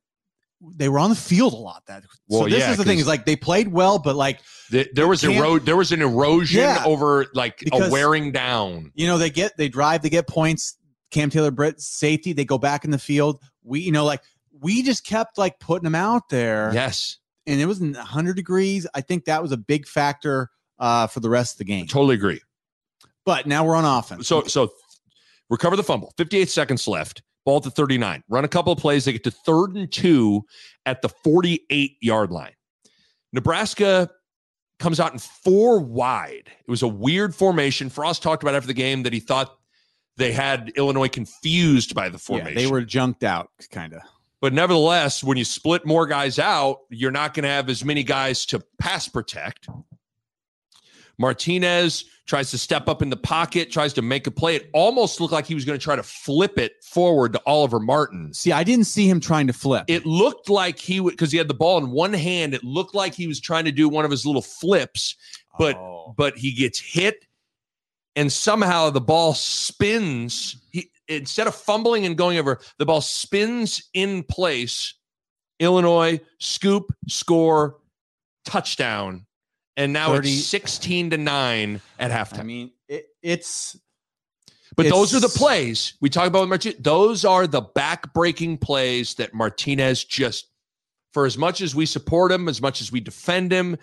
they were on the field a lot. That Well, so this yeah, is the thing is like they played well, but like Th- There was can't- ero- There was an erosion Yeah. over like Because- a wearing down. you know they get they drive, they get points. Cam Taylor Britt safety, they go back in the field. We you know like we just kept like putting them out there, Yes, and it was 100 degrees. I think that was a big factor uh, for the rest of the game. totally agree. But now we're on offense. So so recover the fumble. 58 seconds left. Ball the 39. Run a couple of plays. They get to third and two at the 48 yard line. Nebraska comes out in four wide. It was a weird formation. Frost talked about after the game that he thought they had Illinois confused by the formation. Yeah, they were junked out, kind of. But nevertheless, when you split more guys out, you're not going to have as many guys to pass protect. Martinez tries to step up in the pocket, tries to make a play. It almost looked like he was going to try to flip it forward to Oliver Martin. See, I didn't see him trying to flip. It looked like he would because he had the ball in one hand. It looked like he was trying to do one of his little flips, but Oh. but he gets hit, and somehow the ball spins. He instead of fumbling and going over, the ball spins in place. Illinois scoop score touchdown, and now 30 it's sixteen to nine at halftime. I mean, it, it's But those are the plays we talk about with Martinez. Those are the back-breaking plays that Martinez just, for as much as we support him, as much as we defend him,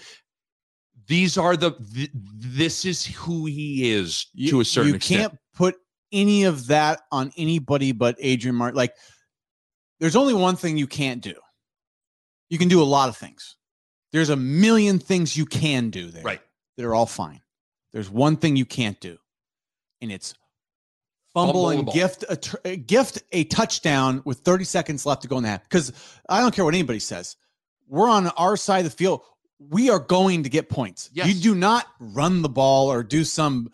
these are the. Th- this is who he is you, to a certain you extent. can't put any of that on anybody but Adrian Martinez. Like, there's only one thing you can't do. You can do a lot of things. There's a million things you can do there. Right. that are all fine. There's one thing you can't do, and it's fumble, and gift a tr- uh, gift a touchdown with 30 seconds left to go in the half. Because I don't care what anybody says, we're on our side of the field. We are going to get points. Yes. You do not run the ball or do some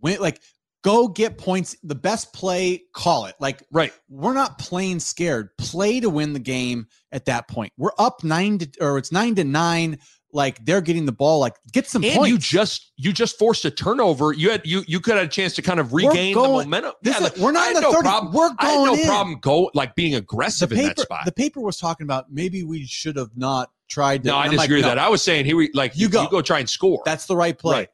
win like go get points. The best play, call it. Like Right. we're not playing scared. Play to win the game at that point. We're up nine to or it's nine to nine. Like they're getting the ball. Like get some points. And points. you just you just forced a turnover. You had you you could have a chance to kind of regain the momentum. Yeah, like, we're not I had no 30. problem. We're going I had no in. problem go like being the aggressive in that spot. the paper was talking about maybe we should have not tried to. no, I I'm like, disagree with no, that. I was saying he re- like You you, go. you go try and score. That's the right play. Right.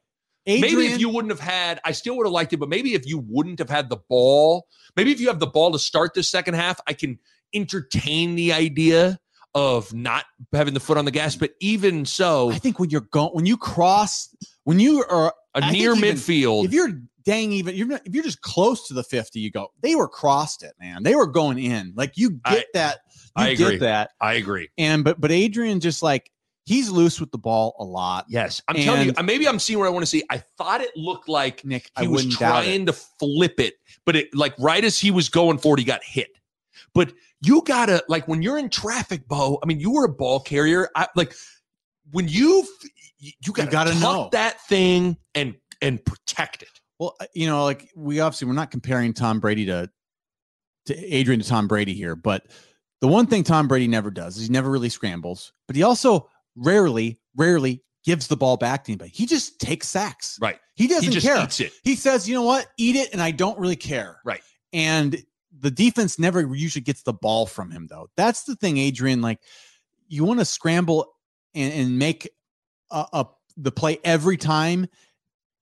Adrian, maybe if you wouldn't have had, I still would have liked it, but maybe if you wouldn't have had the ball, maybe if you have the ball to start the second half, I can entertain the idea of not having the foot on the gas. But even so, I think when you're going, when you cross, when you are, a I near think even midfield, if you're dang even, you're not, if you're just close to the fifty, you go. They were crossed it, man. They were going in. Like you get I- that. You I get agree. that. I agree. And but but Adrian just like he's loose with the ball a lot. Yes, I'm telling you, uh, maybe I'm seeing what I want to see. I thought it looked like Nick, I he was doubt it. trying to flip it, but it like right as he was going for it, he got hit. But you gotta like when you're in traffic, Bo. I mean, you were a ball carrier. I like when you you, you gotta, gotta tuck know. that thing and and protect it. Well, uh, you know, like we obviously we're not comparing Tom Brady to to Adrian to Tom Brady here, but the one thing Tom Brady never does is he never really scrambles, but he also rarely, rarely gives the ball back to anybody. He just takes sacks. Right. He doesn't he just care. eats it. He says, "You know what? Eat it," and I don't really care. Right. And the defense never usually gets the ball from him, though. That's the thing, Adrian. Like, you want to scramble and, and make a, a the play every time.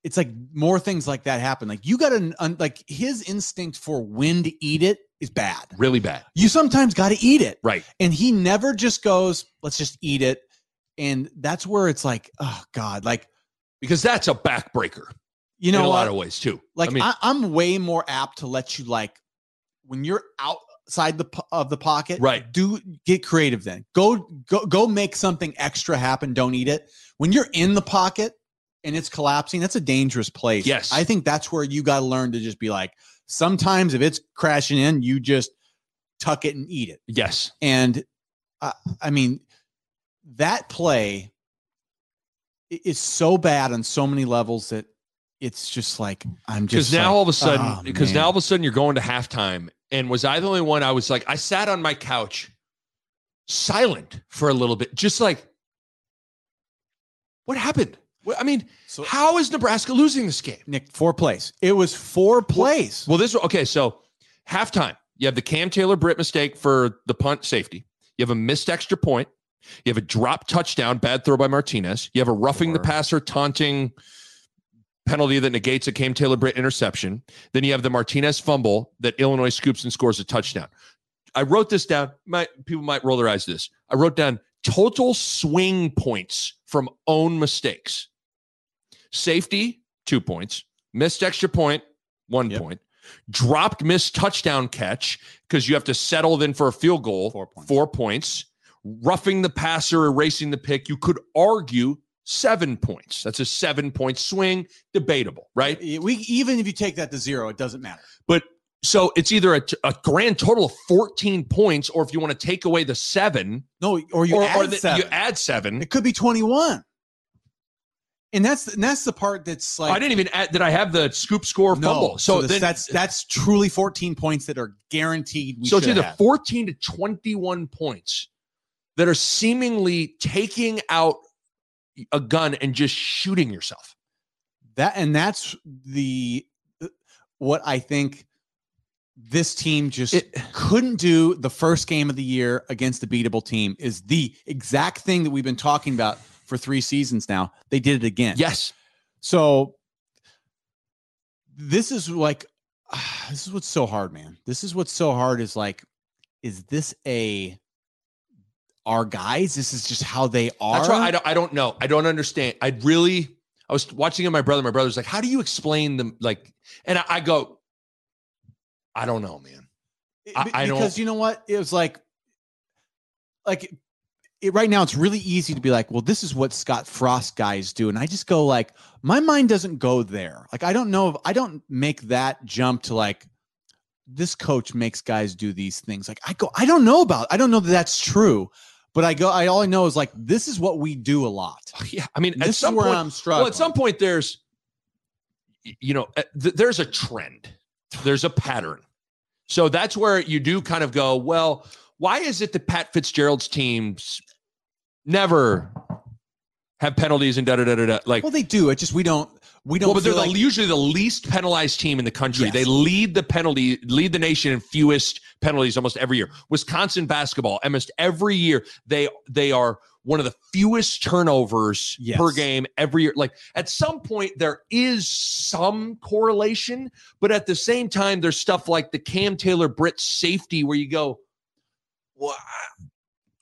It's like more things like that happen. Like you got to like his instinct for when to eat it is bad. Really bad. You sometimes got to eat it, Right. and he never just goes, "Let's just eat it." And that's where it's like, oh God, like Because that's a backbreaker you know in a lot of ways too. like I mean, I, I'm way more apt to let you like when you're outside the of the pocket, Right. Do get creative then. Go go go make something extra happen. Don't eat it. When you're in the pocket and it's collapsing, that's a dangerous place. Yes. I think that's where you got to learn to just be like. Sometimes if it's crashing in, you just tuck it and eat it. yes. And uh, I mean, that play is so bad on so many levels that it's just like I'm just Because now like, all of a sudden, oh, because man. now all of a sudden you're going to halftime. And was I the only one? I was like, I sat on my couch, silent for a little bit, just like, what happened? What- I mean, So- how is Nebraska losing this game? Nick four plays. It was four plays. Well, this okay. So halftime, you have the Cam Taylor Britt mistake for the punt safety. You have a missed extra point. You have a drop touchdown, bad throw by Martinez. You have a roughing the passer, taunting penalty that negates a Cam Taylor Britt interception. Then you have the Martinez fumble that Illinois scoops and scores a touchdown. I wrote this down. Might people might roll their eyes to this. I wrote down total swing points from own mistakes. Safety, two points. Missed extra point, one Yep. point. Dropped missed touchdown catch because you have to settle then for a field goal, Four points. Four points. Roughing the passer, erasing the pick, you could argue seven points. That's a seven point swing. Debatable, right? We even if you take that to zero, it doesn't matter. But so it's either a grand total of 14 points, or if you want to take away the seven, No, or you or, add or the, seven. you add seven. it could be 21. And that's and that's the part that's like I didn't even add. Did I have the scoop score no. fumble? So, this- then that's that's truly 14 points that are guaranteed. We so it's either have. 14 to 21 points that are seemingly taking out a gun and just shooting yourself. that and that's the what I think this team just It- couldn't do the first game of the year against the beatable team is the exact thing that we've been talking about for three seasons now. They did it again. Yes. So this is like <sighs> this is what's so hard, man. This is what's so hard is like, is this a our guys? This is just how they are. That's why I don't. I don't know. I don't understand. I really. I was watching it. My brother. My brother's like, "How do you explain them?" Like, and I, I go, "I don't know, man." I- I don't- because you know what? It was like, like it, right now, it's really easy to be like, well, this is what Scott Frost guys do, and I just go like, my mind doesn't go there. Like, I don't know if I don't make that jump to like, this coach makes guys do these things. Like, I go, I don't know about. I don't know that that's true, but I go, I all I know is like, this is what we do a lot. <laughs> Yeah, I mean, And at this some is where point, I'm struggling. well, at some point, there's, you know, eh, th- there's a trend, there's a pattern. So that's where you do kind of go, well, why is it that Pat Fitzgerald's teams never have penalties and da da da da da? Like, well, they do. It just we don't. We don't. well, but they're feel the, usually the least penalized team in the country. Yes. They lead the penalty, lead the nation in fewest penalties almost every year. Wisconsin basketball, almost every year, they they are one of the fewest turnovers Yes. per game every year. Like at some point, there is some correlation, but at the same time, there's stuff like the Cam Taylor Britt safety where you go, well,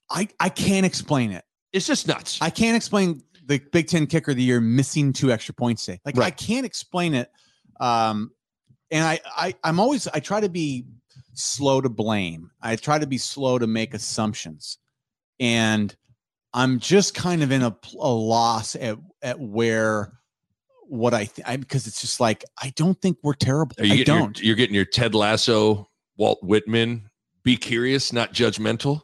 I I can't explain it. it's just nuts. I can't explain the Big Ten kicker of the year missing two extra points today. Like I can't explain it. Um, and I, I I'm always I try to be slow to blame. I try to be slow to make assumptions, and I'm just kind of in a, a loss at at where what I think because it's just like I don't think we're terrible. Are you I don't. Your, you're getting your Ted Lasso, Walt Whitman. Be curious, not judgmental.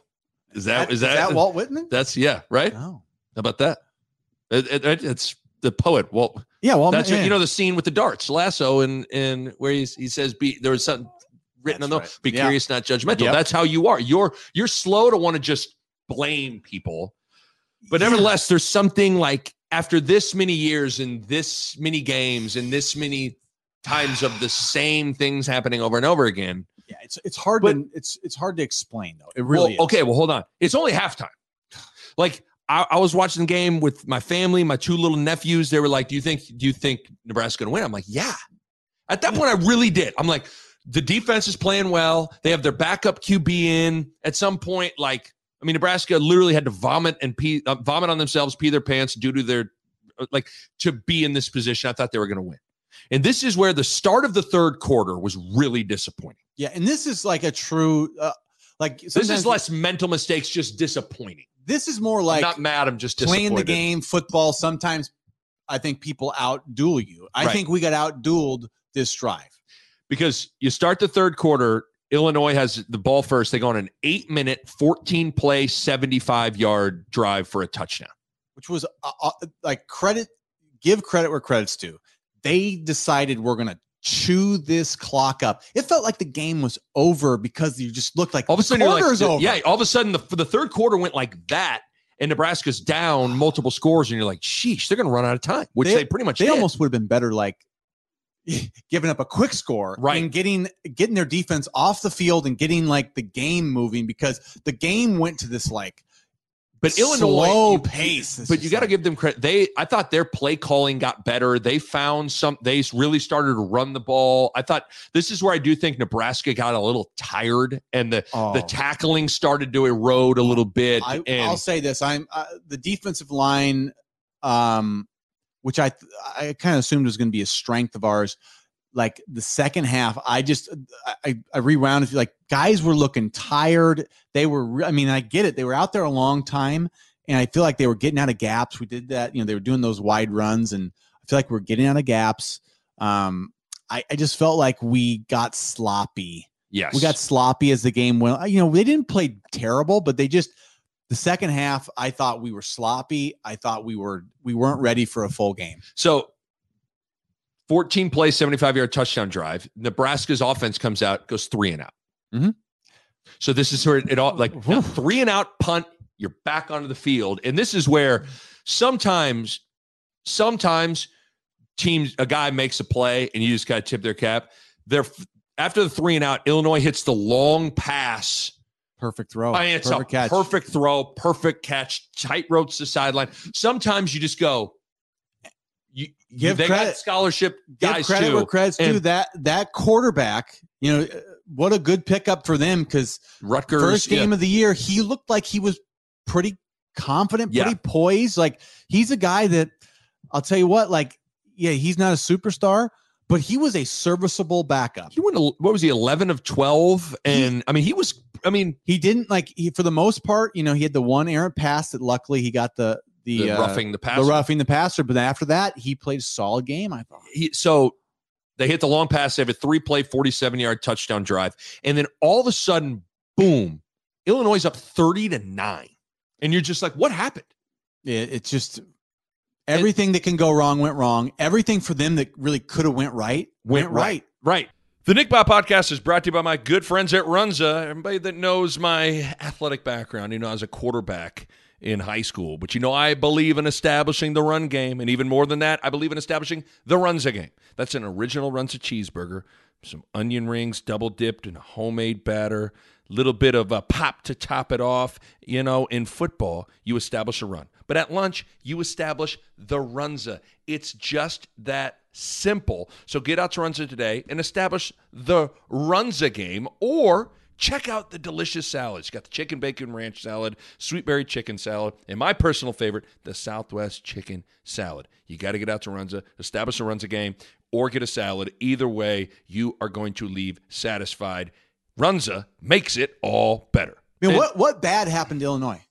Is that is that, Walt Whitman? That's yeah, right. How about that? It, it- it- it's the poet Walt. Yeah, Walt. That's what, you know the scene with the darts, Lasso, and and where he's, he says, "Be there was something written That's on the right. be Yeah. curious, not judgmental." Yep. That's how you are. You're you're slow to want to just blame people, but Yeah. nevertheless, there's something like after this many years and this many games and this many times of the <sighs> same things happening over and over again. Yeah, it's it's hard But- to it's it's hard to explain though. It really well, is. okay. Well, hold on. It's only halftime. Like I, I was watching the game with my family, my two little nephews. They were like, "Do you think? Do you think Nebraska gonna win?" I'm like, "Yeah." At that point, I really did. I'm like, the defense is playing well. They have their backup QB in. At some point, like, I mean, Nebraska literally had to vomit and pee, uh, vomit on themselves, pee their pants due to their uh, like to be in this position. I thought they were going to win. And this is where the start of the third quarter was really disappointing. Yeah, and this is like a true uh, like This is less mental mistakes, just disappointing. This is more I'm like not mad. I'm just playing the game, football. Sometimes I think people out duel you. I Right. think we got out dueled this drive. because you start the third quarter. Illinois has the ball first. They go on an eight minute, 14 play, 75 yard drive for a touchdown. which was uh, uh, like credit give credit where credit's due they decided we're going to chew this clock up it felt like the game was over because you just looked like All of a sudden, you're like, quarter's over yeah, all of a sudden, the, the third quarter went like that, and Nebraska's down multiple scores, and you're like, sheesh, they're going to run out of time, which they, They- pretty much they did. almost would have been better like <laughs> giving up a quick score Right. and getting getting their defense off the field and getting like the game moving because the game went to this like but Illinois, slow pace. But you got to like- give them credit. They, I thought their play calling got better. They found some. They really started to run the ball. I thought this is where I do think Nebraska got a little tired, and the oh. the tackling started to erode a little bit. I, and I'll say this: I'm uh, the defensive line, um, which I I kind of assumed was going to be a strength of ours. Like the second half, I just I, I rewound. Like guys were looking tired. They were. I mean, I get it. They were out there a long time, and I feel like they were getting out of gaps. We did that. You know, they were doing those wide runs, and I feel like we're getting out of gaps. Um, I, I just felt like we got sloppy. Yes. We got sloppy as the game went. You know, they didn't play terrible, but they just the second half. I thought we were sloppy. I thought we were we weren't ready for a full game. So 14 play, 75 yard touchdown drive. Nebraska's offense comes out, goes three and out. Mhm. So this is where it all like three and out punt, you're back onto the field. And this is where sometimes, sometimes teams, a guy makes a play and you just got to tip their cap. They're after the three and out, Illinois hits the long pass. Perfect throw. I mean, it's perfect a catch. perfect throw, perfect catch, tight ropes the sideline. Sometimes you just go, you, Give they got credit. scholarship Give guys credit too. where credit's And- due. That that quarterback, you know, what a good pickup for them because Rutgers first yeah. game of the year, he looked like he was pretty confident, Yeah. pretty poised. Like he's a guy that I'll tell you what, like, yeah, he's not a superstar, but he was a serviceable backup. He went. What was he? Eleven of twelve, and I mean, he was. I mean, He didn't like he for the most part, you know, he had the one errant pass that luckily he got the the, the uh, roughing the the passer. roughing the passer, but after that, he played a solid game. I thought. He, so they hit the long pass. They have a three play, forty seven yard touchdown drive, and then all of a sudden, boom! Illinois is up thirty to nine, and you're just like, what happened? It, it's just everything that can go wrong went wrong. Everything for them that really could have went right went, right. Right. The Nick Bahe podcast is brought to you by my good friends at Runza. Everybody that knows my athletic background, you know, as a quarterback in high school. But you know, I believe in establishing the run game. And even more than that, I believe in establishing the Runza game. That's an original Runza cheeseburger, some onion rings double dipped in a homemade batter, a little bit of a pop to top it off. You know, in football, you establish a run. But at lunch, you establish the Runza. It's just that simple. So get out to Runza today and establish the Runza game or check out the delicious salads. You got the chicken bacon ranch salad, sweet berry chicken salad, and my personal favorite, the Southwest chicken salad. You got to get out to Runza, establish a Runza game, or get a salad. Either way, you are going to leave satisfied. Runza makes it all better. I mean, And- what what bad happened to Illinois?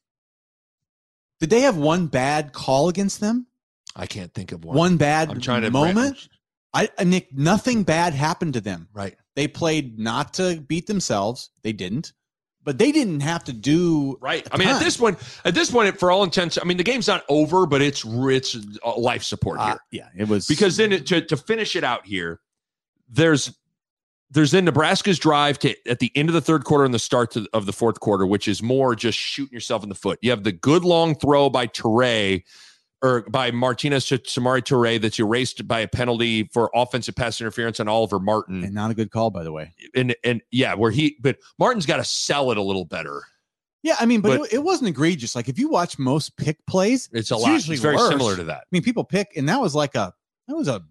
Did they have one bad call against them? I can't think of one. One bad I'm trying to moment. I uh, Nick, nothing bad happened to them. Right. They played not to beat themselves. They didn't, but they didn't have to do Right. I mean, at this point, at this point, for all intents, I mean, the game's not over, but it's it's life support here. Uh, yeah, it was because then it, to, to finish it out here there's there's then nebraska's drive to at the end of the third quarter and the start to, of the fourth quarter which is more just shooting yourself in the foot you have the good long throw by Toure or by martinez to Samori Toure that's erased by a penalty for offensive pass interference on oliver martin and not a good call, by the way. and and yeah where he but martin's got to sell it a little better Yeah, I mean, but, But- it, it wasn't egregious. Like if you watch most pick plays, it's a It's lot usually it's very worse. similar to that I mean, people pick, and that was like a that was a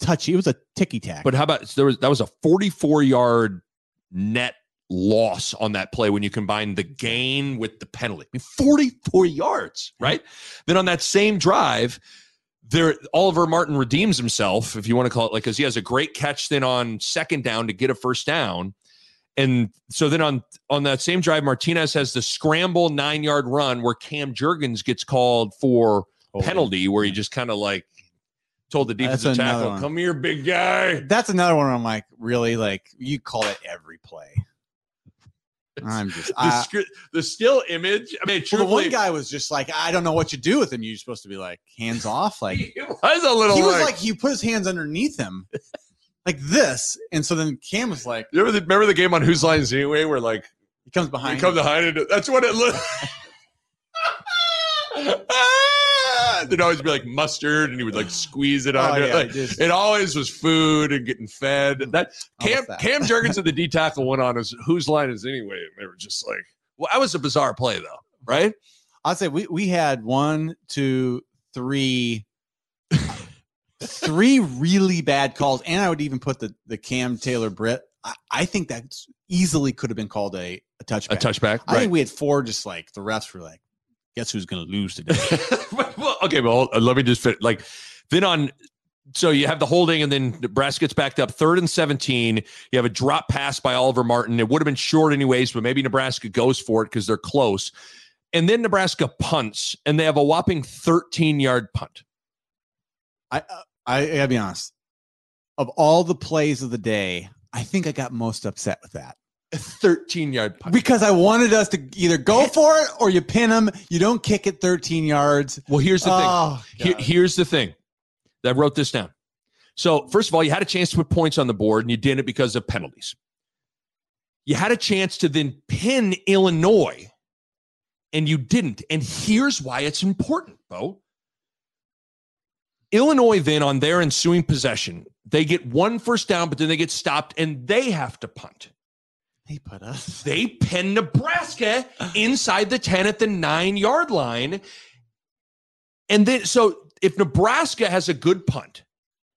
touchy. It was a ticky tack. But how about there was that was a 44 yard net loss on that play when you combine the gain with the penalty. I mean, 44 yards, right? Then on that same drive, there Oliver Martin redeems himself, if you want to call it like because he has a great catch then on second down to get a first down. And so then on on that same drive, Martinez has the scramble nine yard run where Cam Jurgens gets called for Holding. penalty, where he just kind of like told the That's defensive tackle, one. "Come here, big guy." That's another one. where I'm like, really? Like you call it every play. I'm just. the, sc- the still image. I mean, well, the one guy was just like, I don't know what you do with him. You're supposed to be like hands off. Like he was a little. he was like, like he put his hands underneath him, like this, and so then Cam was like, you remember the, remember the game on Whose Line Is Anyway, where like he comes behind. come him. behind it. That's what it looked. <laughs> <laughs> <laughs> There'd always be like mustard, and he would like <sighs> squeeze it Oh, on. yeah, like, just- it always was food and getting fed. Mm-hmm. That Cam that. Cam <laughs> Jurgens and the D tackle went on as whose line is anyway. And they were just like, well, that was a bizarre play though, right? I'd say we we had one, two, three, three really bad calls, and I would even put the the Cam Taylor Britt. I, I think that easily could have been called a a touchback. A touchback, I right? think we had four. Just like the refs were like, guess who's going to lose today? <laughs> okay, well, uh, let me just fit. Like, then on so you have the holding, and then Nebraska gets backed up third and 17. You have a drop pass by Oliver Martin. It would have been short anyways, but maybe Nebraska goes for it because they're close. And then Nebraska punts, and they have a whopping 13 yard punt. I uh, I, I gotta be honest. Of all the plays of the day, I think I got most upset with that A 13 yard punt. because I wanted us to either go for it or you pin them. You don't kick it 13 yards. Well, here's the thing. Oh, Here- here's the thing. I wrote this down. So, first of all, you had a chance to put points on the board and you didn't because of penalties. You had a chance to then pin Illinois and you didn't. And here's why it's important, Bo. Illinois, then on their ensuing possession, they get one first down, but then they get stopped and they have to punt. They put us. They pin Nebraska inside the 10 at the nine yard line. And then, so if Nebraska has a good punt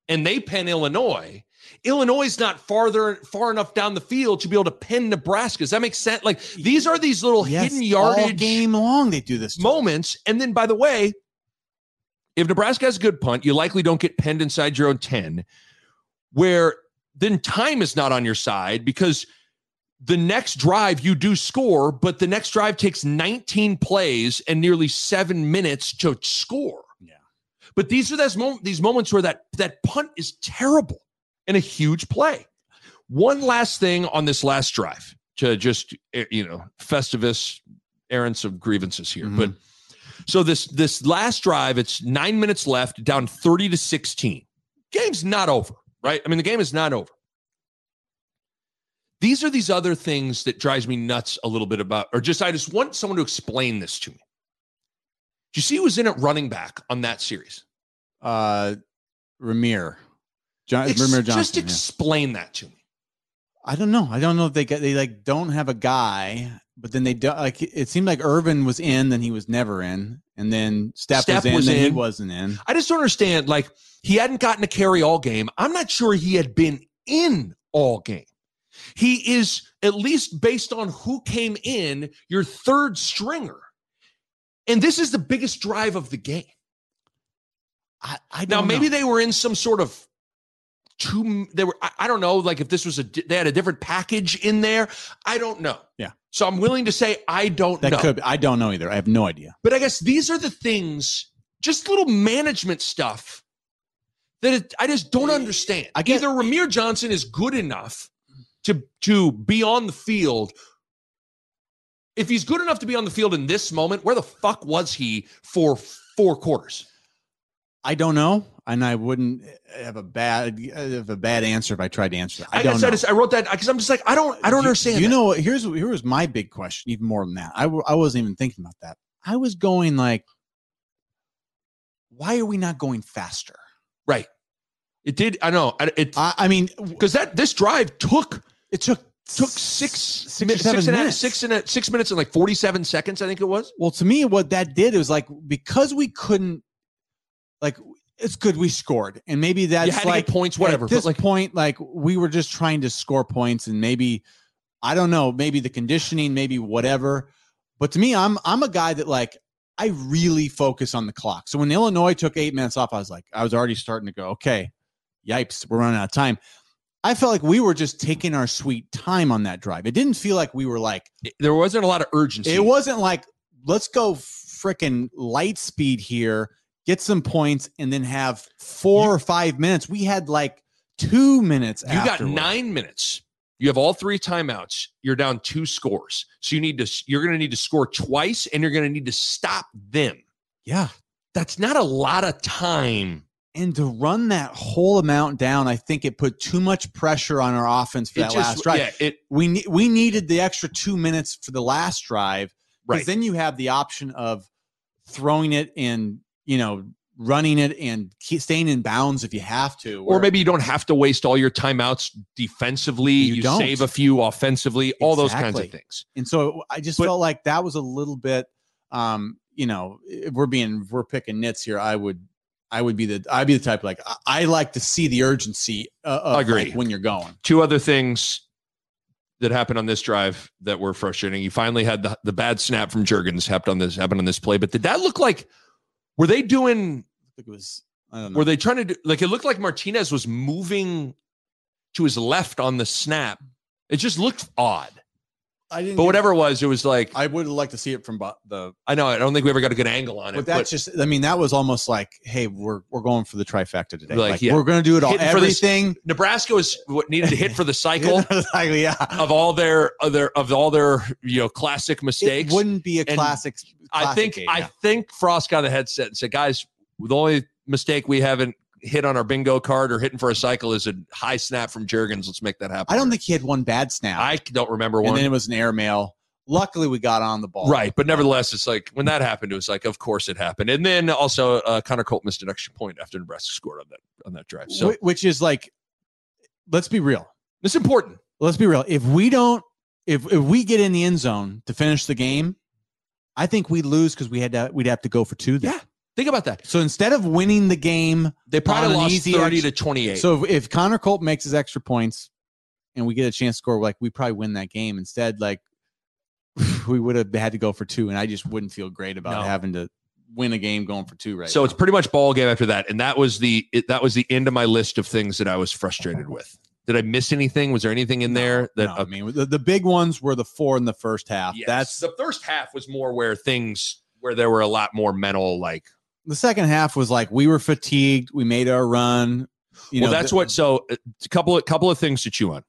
and they pin Illinois, Illinois is not farther far enough down the field to be able to pin Nebraska. Does that make sense? Like these are these little Yes, hidden all yardage game long. They do this. moments. And then, by the way, if Nebraska has a good punt, you likely don't get pinned inside your own 10, where then time is not on your side because the next drive you do score, but the next drive takes 19 plays and nearly seven minutes to score. Yeah. But these are those these moments where that that punt is terrible and a huge play. One last thing on this last drive to just eh, you know Festivus errands of grievances here, Mhm. but so this this last drive, it's nine minutes left, down 30 to 16. Game's not over, right? I mean, the game is not over. These are these other things that drives me nuts a little bit about, or just I just want someone to explain this to me. Do you see who was in it running back on that series? Uh, Rahmir. John, Ex- Rahmir just Johnson. yeah. explain that to me. I don't know. I don't know if they get they like don't have a guy, but then they do like it seemed like Ervin was in, then he was never in, and then Stepp was in, was then he wasn't in. I just don't understand. Like he hadn't gotten a carry all game. I'm not sure he had been in all game. He is at least based on who came in your third stringer, and this is the biggest drive of the game. I, I Now maybe know. they were in some sort of two. They were. I, I don't know. Like if this was a they had a different package in there. I don't know. Yeah. So I'm willing to say I don't that know. could. Be, I don't know either. I have no idea. But I guess these are the things, just little management stuff that it, I just don't understand. I get- Either Rahmir Johnson is good enough to to be on the field. If he's good enough to be on the field in this moment, where the fuck was he for four quarters? I don't know, and I wouldn't have a bad have a bad answer if I tried to answer that. I, I, don't I, know. just, I wrote that because I'm just like I don't I don't You- understand. You that. know what? Here's here was my big question. Even more than that, I w- I wasn't even thinking about that. I was going like, why are we not going faster? right? It did. I know. I- It I, I mean, because that this drive took it took took six six seven six and a six and a, six minutes and like 47 seconds. I think it was. Well, to me, what that did was like because we couldn't, like, it's good we scored, and maybe that's you had to like points, whatever. At this like, point, like we were just trying to score points, and maybe I don't know, maybe the conditioning, maybe whatever. But to me, I'm I'm a guy that like I really focus on the clock. So when Illinois took eight minutes off, I was like, I was already starting to go, okay, yipes, we're running out of time. I felt like we were just taking our sweet time on that drive. It didn't feel like we were like there wasn't a lot of urgency. it wasn't like let's go freaking light speed here, get some points, and then have four You- or five minutes. We had like two minutes. You got nine minutes. You have all three timeouts. You're down two scores. So you need to. You're going to need to score twice, and you're going to need to stop them. Yeah. That's not a lot of time. And to run that whole amount down, I think it put too much pressure on our offense for It that just, last drive. yeah, it We ne- we needed the extra two minutes for the last drive because right. then you have the option of throwing it and you know running it and staying in bounds if you have to. or where- maybe you don't have to waste all your timeouts defensively. You You, save a few offensively. All those kinds of things. And so I just But- felt like that was a little bit, um, you know, we're being we're picking nits here. I would, I would be the, I'd be the type like I, I like to see the urgency uh, of Agree. like, when you're going. two other things that happened on this drive that were frustrating. You finally had the, the bad snap from Jurgens happened on this happened on this play, but did that look like were they doing I think it was I don't know. Were they trying to do like it looked like Martinez was moving to his left on the snap? It just looked odd. I didn't. But whatever it was, it was like I, I would have liked to see it from the. I know I don't think we ever got a good angle on it. But that's just. I mean, that was almost like, hey, we're we're going for the trifecta today. Like, Like, yeah. we're going to do it all. Hitting for this- Everything. Nebraska was what needed to hit for the <laughs> cycle <laughs> yeah. of all their other of all their you know classic mistakes. It wouldn't be a And classic. I think game, I yeah. think Frost got a headset and said, "Guys, the only mistake we haven't hit on our bingo card or hitting for a cycle is a high snap from Jurgens. Let's make that happen." I don't think he had one bad snap. I don't remember one. and then it was an airmail. Luckily, we got on the ball. Right, but nevertheless, it's like when that happened, it was like, of course it happened. And then also, uh, Connor Culp missed an extra point after Nebraska scored on that on that drive. So which is like, let's be real. it's important. Let's be real. If we don't, if if we get in the end zone to finish the game, I think we lose because we had to. We'd have to go for two. Then. Yeah. Think about that. So instead of winning the game, They probably lost easy thirty to twenty eight. so if, if Connor Culp makes his extra points, and we get a chance to score, like we probably win that game. Instead, like <laughs> we would have had to go for two, and I just wouldn't feel great about No. having to win a game going for two. Right. so now. it's pretty much ball game after that, and that was the it, that was the end of my list of things that I was frustrated with. Did I miss anything? Was there anything in there that No, I mean the, the big ones were the four in the first half. Yes. That's the first half was more where things where there were a lot more mental like the second half was like we were fatigued. We made our run. You well know, that's the- what so uh, a couple of couple of things to chew on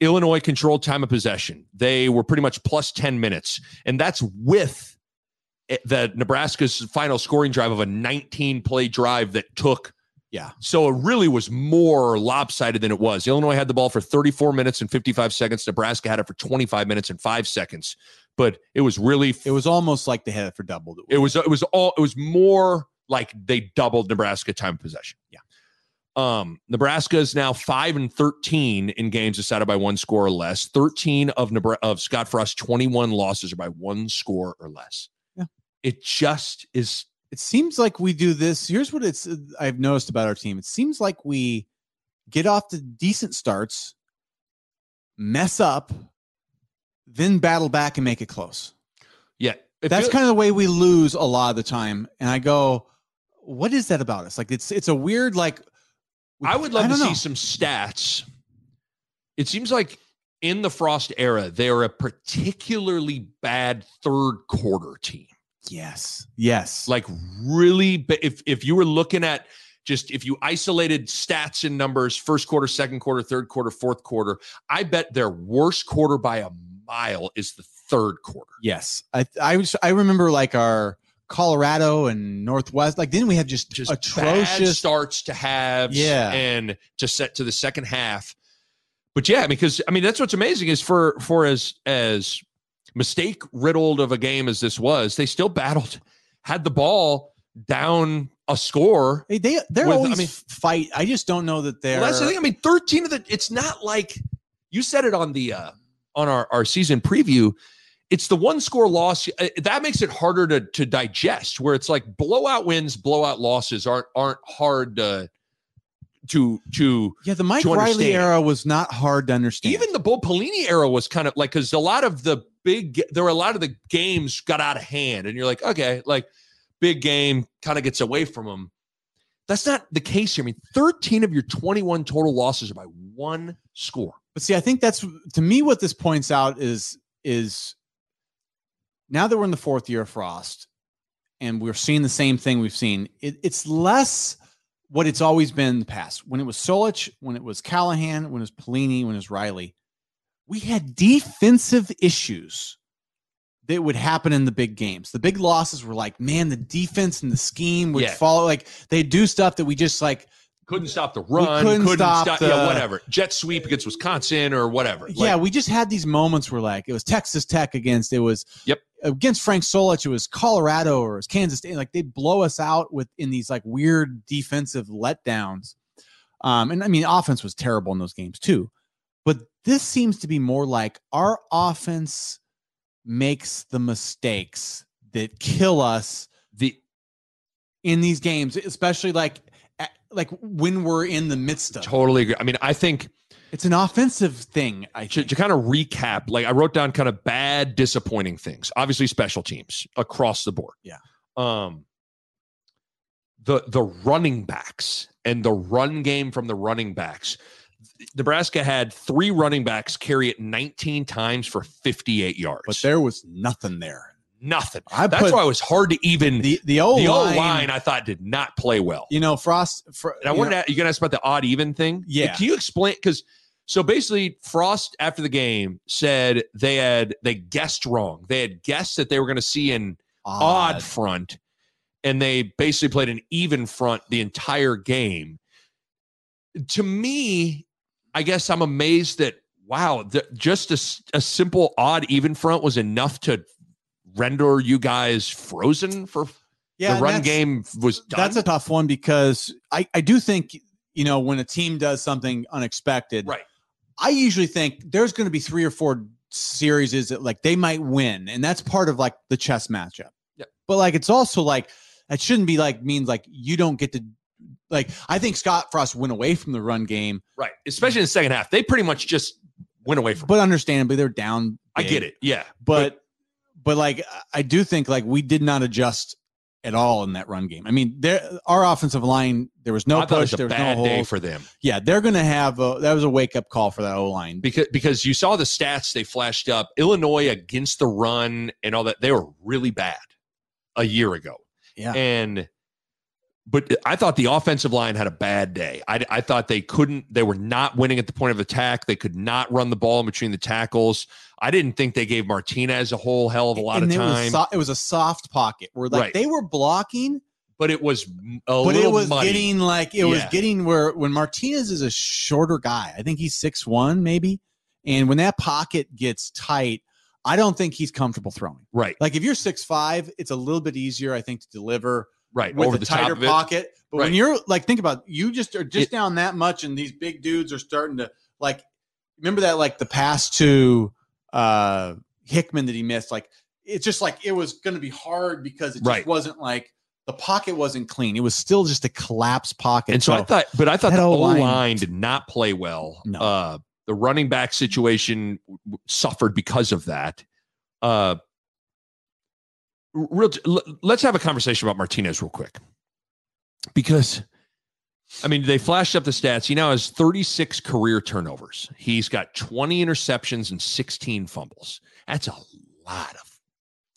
illinois controlled time of possession they were pretty much plus 10 minutes and that's with the nebraska's final scoring drive of a 19 play drive that took Yeah. so it really was more lopsided than it was illinois had the ball for 34 minutes and 55 seconds nebraska had it for 25 minutes and 5 seconds but it was really It was almost like they had it for double. it was it was all it was more like they doubled Nebraska time of possession. Yeah. Um, Nebraska is now five and thirteen in games decided by one score or less. Thirteen of Nebra- of Scott Frost's twenty one losses are by one score or less. Yeah. It just is. it seems like we do this. Here's what it's I've noticed about our team. It seems like we get off to decent starts, mess up, then battle back and make it close. Yeah, That's kind of the way we lose a lot of the time. And I go, what is that about us? Like it's it's a weird like I would love to don't see some stats. It seems like in the Frost era, they are a particularly bad third quarter team. Yes. Yes. like really if if you were looking at just if you isolated stats and numbers first quarter second quarter third quarter fourth quarter i bet their worst quarter by a mile is the third quarter Yes, I I was I remember like our Colorado and Northwest. Like, didn't we have just, just atrocious? starts to have Yeah. and to set to the second half but yeah because i mean that's what's amazing is for for as as mistake riddled of a game as this was they still battled had the ball down a score They they they're With- I always mean- fight. I just don't know that they're. Well, that's the thing. I mean, 13 of the it's not like you said it on the uh on our, our season preview. It's the one score loss uh, that makes it harder to to digest. Where it's like blowout wins, blowout losses aren't aren't hard to to to yeah, the Mike Riley understand. era was not hard to understand. even the Bo Pelini era was kind of like because a lot of the big there were a lot of the games got out of hand, and you're like, okay, like big game kind of gets away from them. That's not the case here. I mean, 13 of your 21 total losses are by one score. But see, I think that's to me what this points out is is now that we're in the fourth year of Frost and we're seeing the same thing we've seen, it, it's less what it's always been in the past. When it was Solich, when it was Callahan, when it was Pelini, when it was Riley, we had defensive issues that would happen in the big games. The big losses were like, man, the defense and the scheme would Yeah. follow. Like they do stuff that we just like Couldn't stop the run. couldn't Couldn't, stop stop, the- yeah, whatever. Jet sweep against Wisconsin or whatever. yeah, Like, we just had these moments where like it was Texas Tech against it was Yep. Against Frank Solich, it was Colorado or was Kansas State. Like they'd blow us out with in these like weird defensive letdowns. Um, and I mean offense was terrible in those games too. But this seems to be more like our offense makes the mistakes that kill us the in these games, especially like like when we're in the midst of totally agree. I mean, I think It's an offensive thing. I to, think. to kind of recap, like I wrote down kind of bad, disappointing things. Obviously, special teams across the board. Yeah. Um, the the running backs and the run game from the running backs. Nebraska had three running backs carry it 19 times for 58 yards. But there was nothing there. nothing. I That's why it was hard to even the, the old, the O O line. line. I thought did not play well. You know, Frost. Fr- And I wanted know, to, you gonna ask about the odd even thing? Yeah. Can you explain? Because so basically, Frost after the game said they had they guessed wrong. They had guessed that they were going to see an odd front, and they basically played an even front the entire game. To me, I guess I'm amazed that wow, the, just a simple odd even front was enough to render you guys frozen for yeah, the run game was done. That's a tough one because I I do think you know when a team does something unexpected. Right. I usually think there's going to be three or four series that like they might win, and that's part of like the chess matchup. Yeah. But like it's also like it shouldn't be like means like you don't get to like I think Scott Frost went away from the run game, right, especially in the second half. They pretty much just went away from. it. but understandably they're down. I get it. Yeah, but but like I do think like we did not adjust at all in that run game. I mean, there our offensive line there was no I push, was there a was bad no day for them yeah, they're going to have a, that was a wake up call for that O line. because because you saw the stats they flashed up. Illinois against the run and all that they were really bad a year ago. Yeah, and but I thought the offensive line had a bad day. I, I thought they couldn't. They were not winning at the point of attack. They could not run the ball in between the tackles. I didn't think they gave Martinez a whole hell of a lot and of it was, time, so, it was a soft pocket where like Right. they were blocking, but it was a but little it was muddy. getting like it was getting where when Martinez is a shorter guy, I think he's six one maybe, and when that pocket gets tight, I don't think he's comfortable throwing. right, Like if you're six five, it's a little bit easier, I think, to deliver. right with over a the tighter top of pocket. But when you're like, think about you just are just It- down that much, and these big dudes are starting to like. Remember that like the pass to uh Hickman that he missed. Like it's just like it was going to be hard because it just Right. wasn't like the pocket wasn't clean. It was still just a collapsed pocket. And so I thought, but I thought the O O-line- did not play well. No. Uh, the running back situation suffered because of that. Uh, real, let's have a conversation about Martinez real quick, because I mean they flashed up the stats. He now has 36 career turnovers. He's got 20 interceptions and 16 fumbles. That's a lot of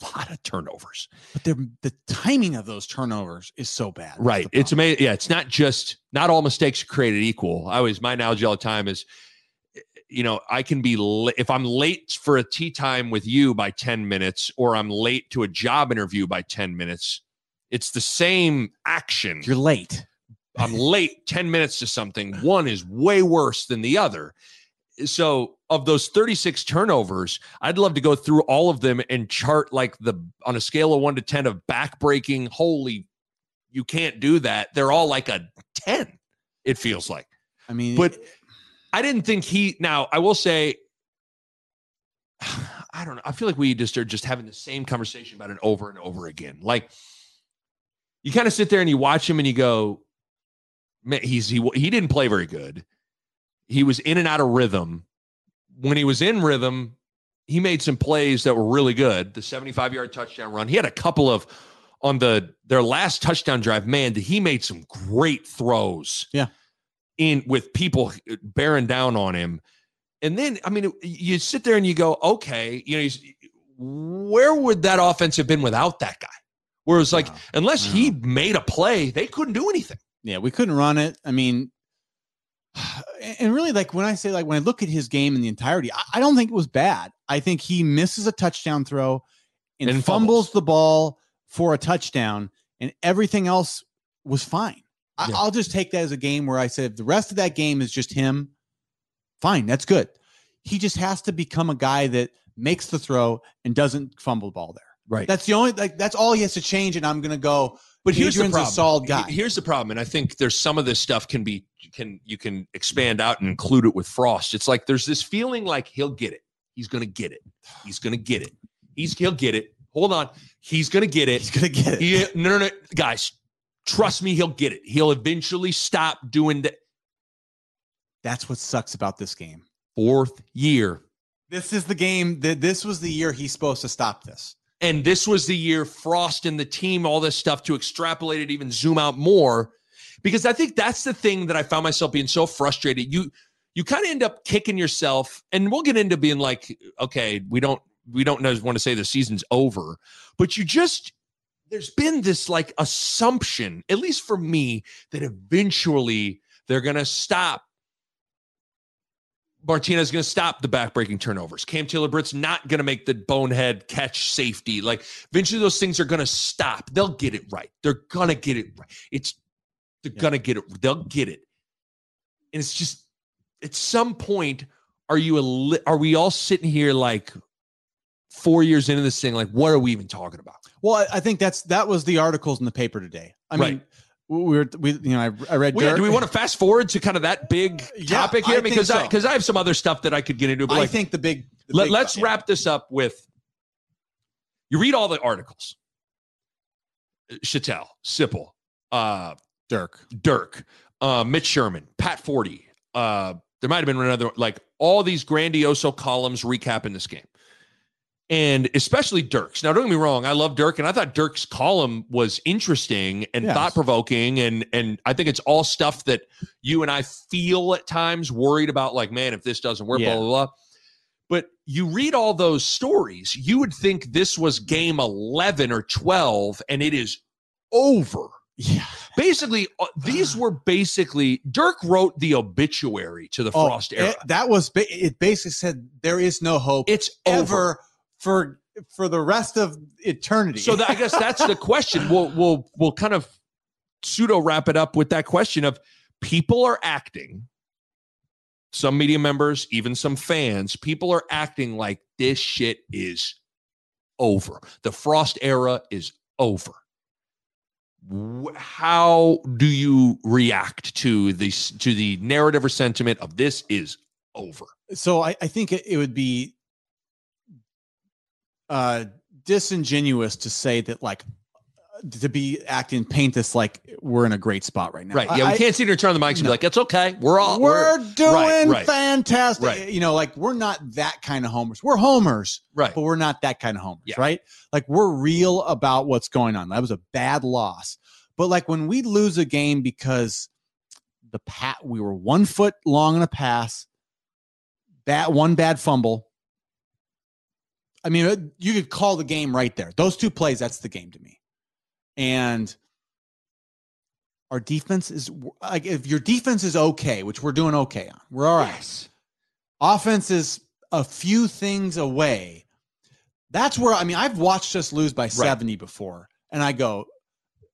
lot of turnovers. but the the timing of those turnovers is so bad. That's Right. It's amazing. Yeah. It's not just, not all mistakes are created equal. I always, my analogy all the time is, eh, you know, I can be, if I'm late for a tee time with you by 10 minutes, or I'm late to a job interview by 10 minutes, it's the same action. You're late. I'm late 10 minutes to something. One is way worse than the other. So, of those 36 turnovers, I'd love to go through all of them and chart like the on a scale of one to 10 of backbreaking. Holy, you can't do that. They're all like a 10, it feels like. I mean, But I didn't think he, now I will say, <sighs> I don't know. I feel like we just are just having the same conversation about it over and over again. Like, you kind of sit there and you watch him and you go, he's he he didn't play very good. He was in and out of rhythm. When he was in rhythm, he made some plays that were really good. The 75 yard touchdown run. He had a couple of on the their last touchdown drive. Man, he made some great throws. Yeah. In with people bearing down on him. And then, I mean, you sit there and you go, okay, you know, where would that offense have been without that guy? Where it's like, Wow. unless he made a play, they couldn't do anything. Yeah, we couldn't run it. I mean, <sighs> and really, like when I say, like when I look at his game in the entirety, I, I don't think it was bad. I think he misses a touchdown throw and, And fumbles. fumbles. the ball for a touchdown, and everything else was fine. I, Yeah. I'll just take that as a game where I said if the rest of that game is just him, fine, that's good. He just has to become a guy that makes the throw and doesn't fumble the ball there. Right. That's the only like that's all he has to change, and I'm gonna go. But here's Adrian's the a problem. solid guy. Here's the problem, and I think there's some of this stuff can be can you can expand out and include it with Frost. It's like there's this feeling like he'll get it. He's gonna get it. He's gonna get it. He's he'll get it. Hold on. He's gonna get it. He's gonna get it. He, no, no, no, guys. Trust me, he'll get it. He'll eventually stop doing that. That's what sucks about this game. fourth year. This is the game that this was the year he's supposed to stop this. And this was the year Frost and the team, all this stuff to extrapolate it, even zoom out more. Because I think that's the thing that I found myself being so frustrated. You you kind of end up kicking yourself, and we'll get into being like, okay, we don't we don't know, want to say the season's over, but you just there's been this like assumption, at least for me, that eventually they're gonna stop Martinez is going to stop the backbreaking turnovers. Cam Taylor Britt's not going to make the bonehead catch safety. Like eventually, those things are going to stop. They'll get it right. They're going to get it right. It's they're yeah. going to get it. They'll get it. And it's just at some point, are you a are we all sitting here like four years into this thing? Like, what are we even talking about? Well, I think that's that was the articles in the paper today. I right. mean, we were we you know I, I read. Well, yeah, do we want to fast forward to kind of that big topic yeah, here because I because so. I, I have some other stuff that I could get into. But I like, think the big. The let, us wrap this up with. You read all the articles. Shatel, Sipple, uh, Dirk, Dirk, uh, Mitch Sherman, Pat Forde. Uh, there might have been another like all these grandioso columns recapping this game and especially Dirk's. Now, don't get me wrong, I love Dirk, and I thought Dirk's column was interesting and yes. thought provoking, and and I think it's all stuff that you and I feel at times worried about, like, man, if this doesn't work, yeah. blah blah blah. But you read all those stories, you would think this was game eleven or twelve, and it is over. Yeah. Basically, uh, these were basically Dirk wrote the obituary to the oh, Frost era. It, that was it. Basically said there is no hope. It's ever. Over for for the rest of eternity. So that, I guess that's the question. We'll we'll we'll kind of pseudo wrap it up with that question of people are acting some media members, even some fans, people are acting like this shit is over. The Frost era is over. How do you react to this to the narrative or sentiment of this is over? So I, I think it would be uh, disingenuous to say that like to be acting paint this like we're in a great spot right now. Right. Yeah, I, we can't sit here and turn the mics and be like, it's okay. We're all we're, we're doing right, right. fantastic. Right. You know, like we're not that kind of homers. We're homers, right? But we're not that kind of homers, yeah. right? Like we're real about what's going on. That was a bad loss. But like when we lose a game because the pat we were one foot long in a pass, that one bad fumble, I mean, uh, you could call the game right there. Those two plays, that's the game to me. And our defense is like if your defense is okay, which we're doing okay on, we're all right. Yes. Offense is a few things away. That's where I mean, I've watched us lose by 70 before, and I go,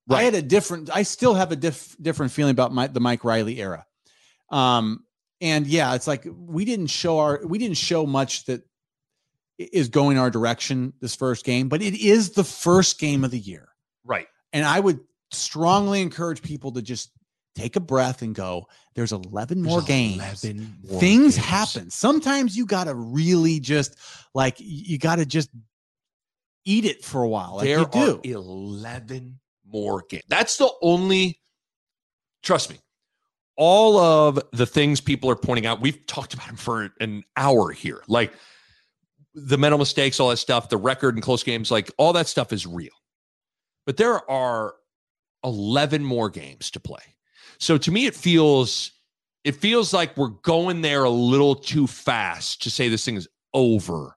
right. I had a different, I still have a diff, different feeling about my, the Mike Riley era. Um, and yeah, it's like we didn't show our, we didn't show much that is going our direction this first game, but it is the first game of the year. Right. And I would strongly encourage people to just take a breath and go, there's 11 more there's games. 11 more Things games. happen. Sometimes you got to really just like, you got to just eat it for a while. Like there you do. 11 more games. That's the only, trust me, all of the things people are pointing out, we've talked about them for an hour here. Like, the mental mistakes, all that stuff, the record and close games, like all that stuff is real. But there are 11 more games to play. So to me, it feels it feels like we're going there a little too fast to say this thing is over.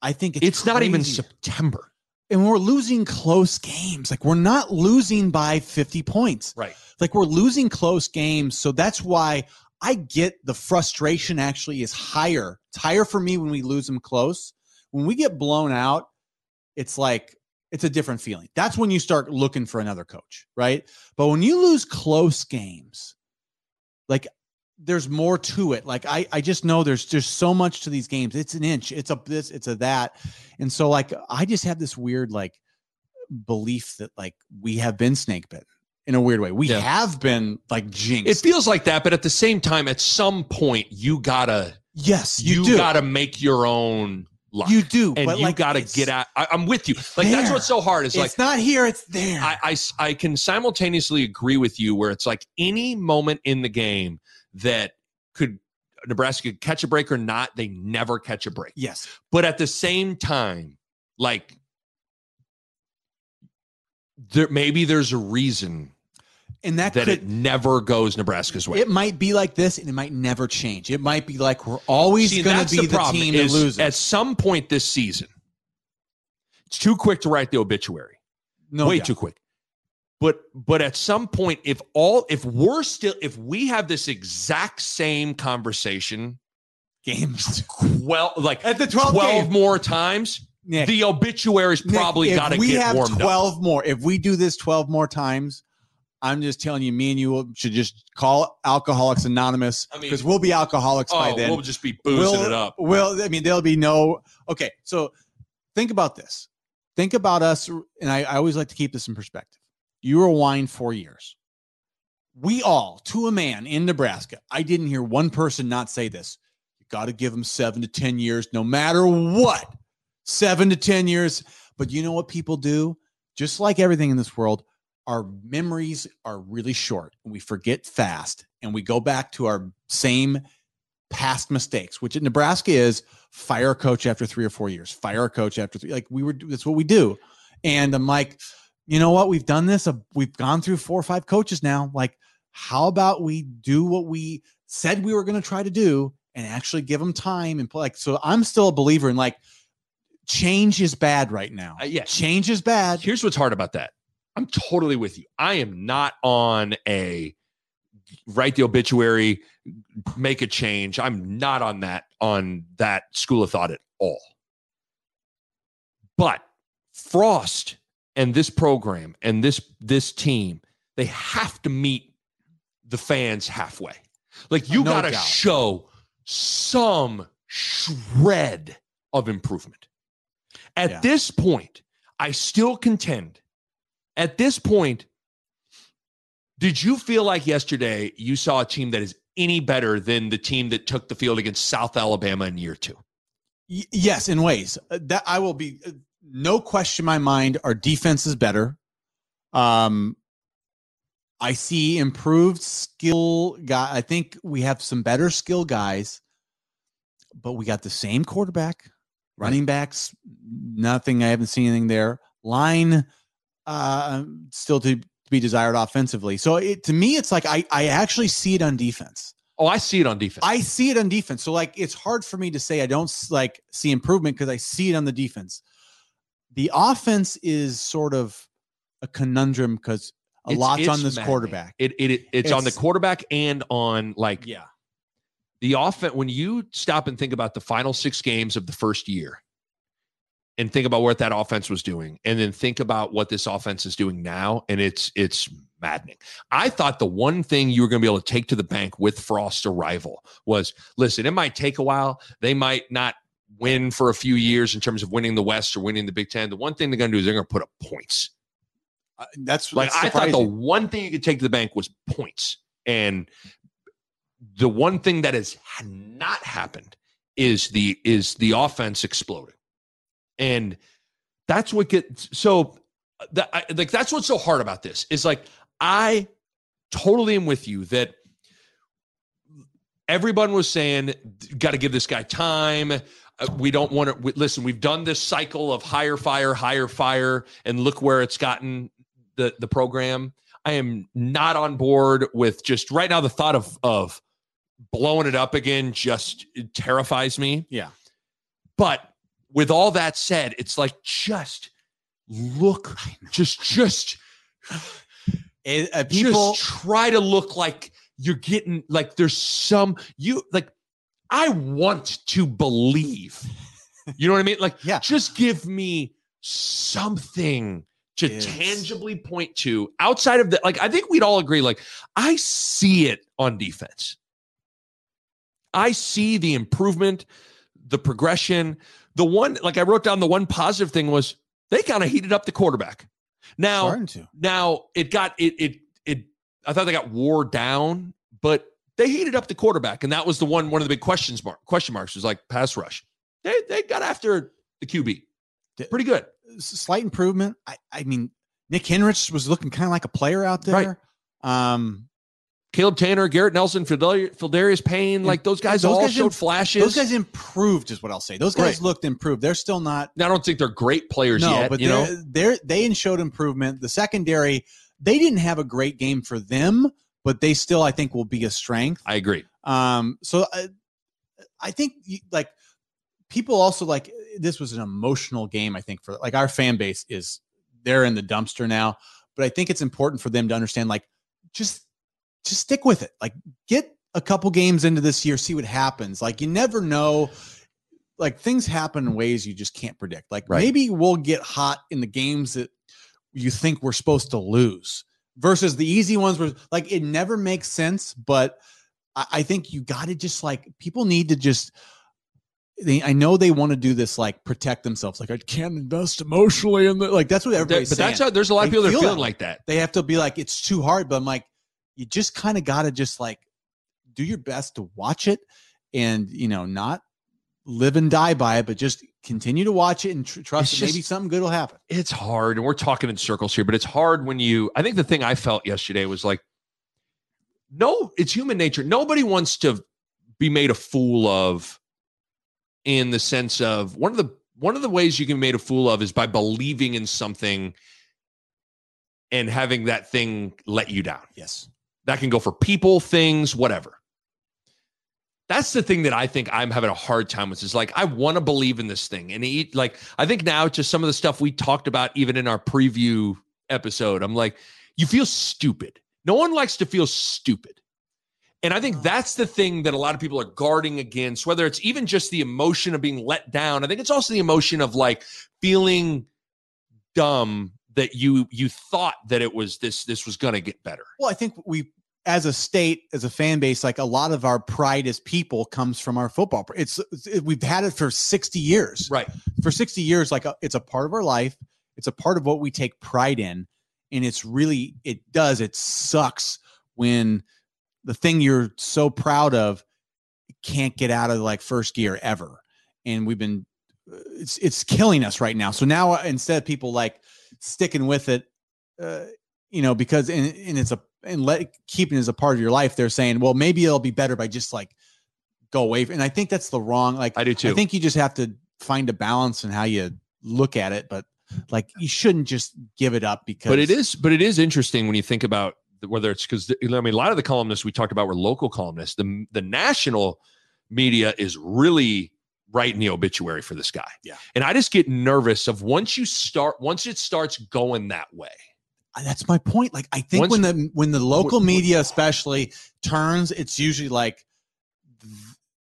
I think it's, it's not even September. And we're losing close games. Like we're not losing by 50 points. Right. Like we're losing close games. So that's why I get the frustration actually is higher. It's higher for me when we lose them close. When we get blown out, it's like it's a different feeling. That's when you start looking for another coach, right? But when you lose close games, like there's more to it. Like I, I just know there's there's so much to these games. It's an inch, it's a this, it's a that, and so like I just have this weird like belief that like we have been snake bitten in a weird way. We yeah. have been like jinxed. It feels like that, but at the same time, at some point, you gotta yes, you, you gotta make your own luck. You do, and you like, gotta get out. I, am with you. Like there. that's what's so hard. Is like it's not here, it's there. I, I I can simultaneously agree with you where it's like any moment in the game that could Nebraska could catch a break or not, they never catch a break. Yes, but at the same time, like there maybe there's a reason And that, that could it never goes Nebraska's way. it might be like this and it might never change. It might be like we're always going to be the, problem, team that loses. At some point this season, it's too quick to write the obituary. no way doubt. too quick. But but at some point, if all if we're still if we have this exact same conversation, games. well, like At the 12th 12 game. more times, Nick, the obituary's Nick, probably got to get have warmed up. 12 more. If we do this 12 more times, I'm just telling you, me and you should just call Alcoholics Anonymous I mean- because we'll be alcoholics by Oh, then. we'll just be boozing We'll- it up. Well, I mean, there'll be no. Okay, so think about this. Think about us, and I, I always like to keep this in perspective. You were wine four years. We all, to a man in Nebraska, I didn't hear one person not say this. You got to give them seven to 10 years, no matter what. Seven to 10 years. But you know what people do? Just like everything in this world, our memories are really short and we forget fast and we go back to our same past mistakes, which in Nebraska is fire a coach after three or four years, fire a coach after three. Like we were, that's what we do. And I'm like, you know what? We've done this. Uh, we've gone through four or five coaches now. Like, how about we do what we said we were going to try to do and actually give them time and play? Like, so I'm still a believer in like change is bad right now. Uh, yeah. Change is bad. Here's what's hard about that. I'm totally with you. I am not on a write the obituary, make a change. I'm not on that on that school of thought at all. But Frost and this program and this this team, they have to meet the fans halfway. Like you No got to show some shred of improvement. At Yeah. this point, I still contend. At this point, did you feel like yesterday you saw a team that is any better than the team that took the field against South Alabama in year two? Y- yes, in ways Uh, that I will be uh, no question in my mind. Our defense is better. Um, I see improved skill guy. I think we have some better skill guys, but we got the same quarterback, running backs. Nothing. I haven't seen anything there. Line, uh, still to be desired offensively. So it to me, it's like I I actually see it on defense. Oh, I see it on defense. I see it on defense. So like it's hard for me to say I don't like see improvement because I see it on the defense. The offense is sort of a conundrum because a It's- lot's on this maddening. quarterback. It, it, it it's, on the quarterback and on like Yeah. The offense. When you stop and think about the final six games of the first year, and think about what that offense was doing, and then think about what this offense is doing now, and it's it's maddening. I thought the one thing you were going to be able to take to the bank with Frost's arrival was, listen, it might take a while. They might not win for a few years in terms of winning the West or winning the Big Ten. The one thing they're going to do is they're going to put up points. Uh, that's Like that's I thought the one thing you could take to the bank was points. And the one thing that has not happened is the is the offense exploding. And that's what gets so that I, like that's what's so hard about this is like I totally am with you that everyone was saying got to give this guy time. Uh, we don't want to we, listen. We've done this cycle of hire fire, hire fire, and look where it's gotten the the program. I am not on board with just right now. The thought of of blowing it up again just terrifies me. Yeah. But with all that said, it's like just look, just just It- uh, people just try to look like you're getting like there's some you like I want to believe. You know what I mean? Like <laughs> Yeah. just give me something to Yes. tangibly point to outside of that. Like I think we'd all agree like I see it on defense. I see the improvement, the progression. The one like I wrote down the one positive thing was they kind of heated up the quarterback. Now now it got it it it I thought they got wore down, but they heated up the quarterback, and that was the one one of the big questions mark question marks was like pass rush. They they got after the QB. Pretty good. Slight improvement. I, I mean, Nick Henrich was looking kind of like a player out Right. there. Um, Caleb Tannor, Garrett Nelson, Pheldarius Payne, like those guys those all guys showed imp- flashes. Those guys improved, is what I'll say. Those guys Right. looked improved. They're still not. Now, I don't think they're great players No, yet. but you know, they're they showed improvement. The secondary, they didn't have a great game for them, but they still, I think, will be a strength. I agree. Um, so I, I think like people also like this was an emotional game. I think for like our fan base is they're in the dumpster now, but I think it's important for them to understand like just just stick with it. Like get a couple games into this year, see what happens. Like you never know. Like things happen in ways you just can't predict. Like Right. maybe we'll get hot in the games that you think we're supposed to lose versus the easy ones where like it never makes sense, but I, I think you got to just like people need to just. They, I know they want to do this like protect themselves. Like I can't invest emotionally in the like that's what everybody's but that's saying. how there's a lot of They people that are feel feeling like that. they have to be like it's too hard. But I'm like, you just kind of got to just like do your best to watch it and you know not live and die by it, but just continue to watch it and tr- trust that maybe just- something good will happen. It's hard, and we're talking in circles here, but it's hard when you. I think the thing I felt yesterday was like, no, it's human nature. Nobody wants to be made a fool of, in the sense of one of the one of the ways you can be made a fool of is by believing in something and having that thing let you down. Yes. That can go for people, things, whatever. That's the thing that I think I'm having a hard time with. Is like I want to believe in this thing, and it, like I think now to some of the stuff we talked about even in our preview episode. I'm like, you feel stupid. No one likes to feel stupid. And I think that's the thing that a lot of people are guarding against, whether it's even just the emotion of being let down. I think it's also the emotion of like feeling dumb that you you thought that it was this this was going to get better. Well, I think we, as a state, as a fan base, like a lot of our pride as people comes from our football. It's, it's we've had it for sixty years. Right. For sixty years, like a, it's a part of our life. It's a part of what we take pride in, and it's really it does. It sucks when the thing you're so proud of can't get out of like first gear ever, and we've been it's it's killing us right now. So now uh, instead of people like sticking with it, uh, you know, because and, and it's a and let keeping it as a part of your life, they're saying, well, maybe it'll be better by just like go away. And I think that's the wrong. Like I do too. I think you just have to find a balance in how you look at it, but like you shouldn't just give it up because. but it is but it is interesting when you think about whether it's because I mean a lot of the columnists we talked about were local columnists. The the national media is really writing the obituary for this guy. Yeah. and I just get nervous of once you start once it starts going that way. That's my point. Like I think Once- when the when the local when- media especially turns, it's usually like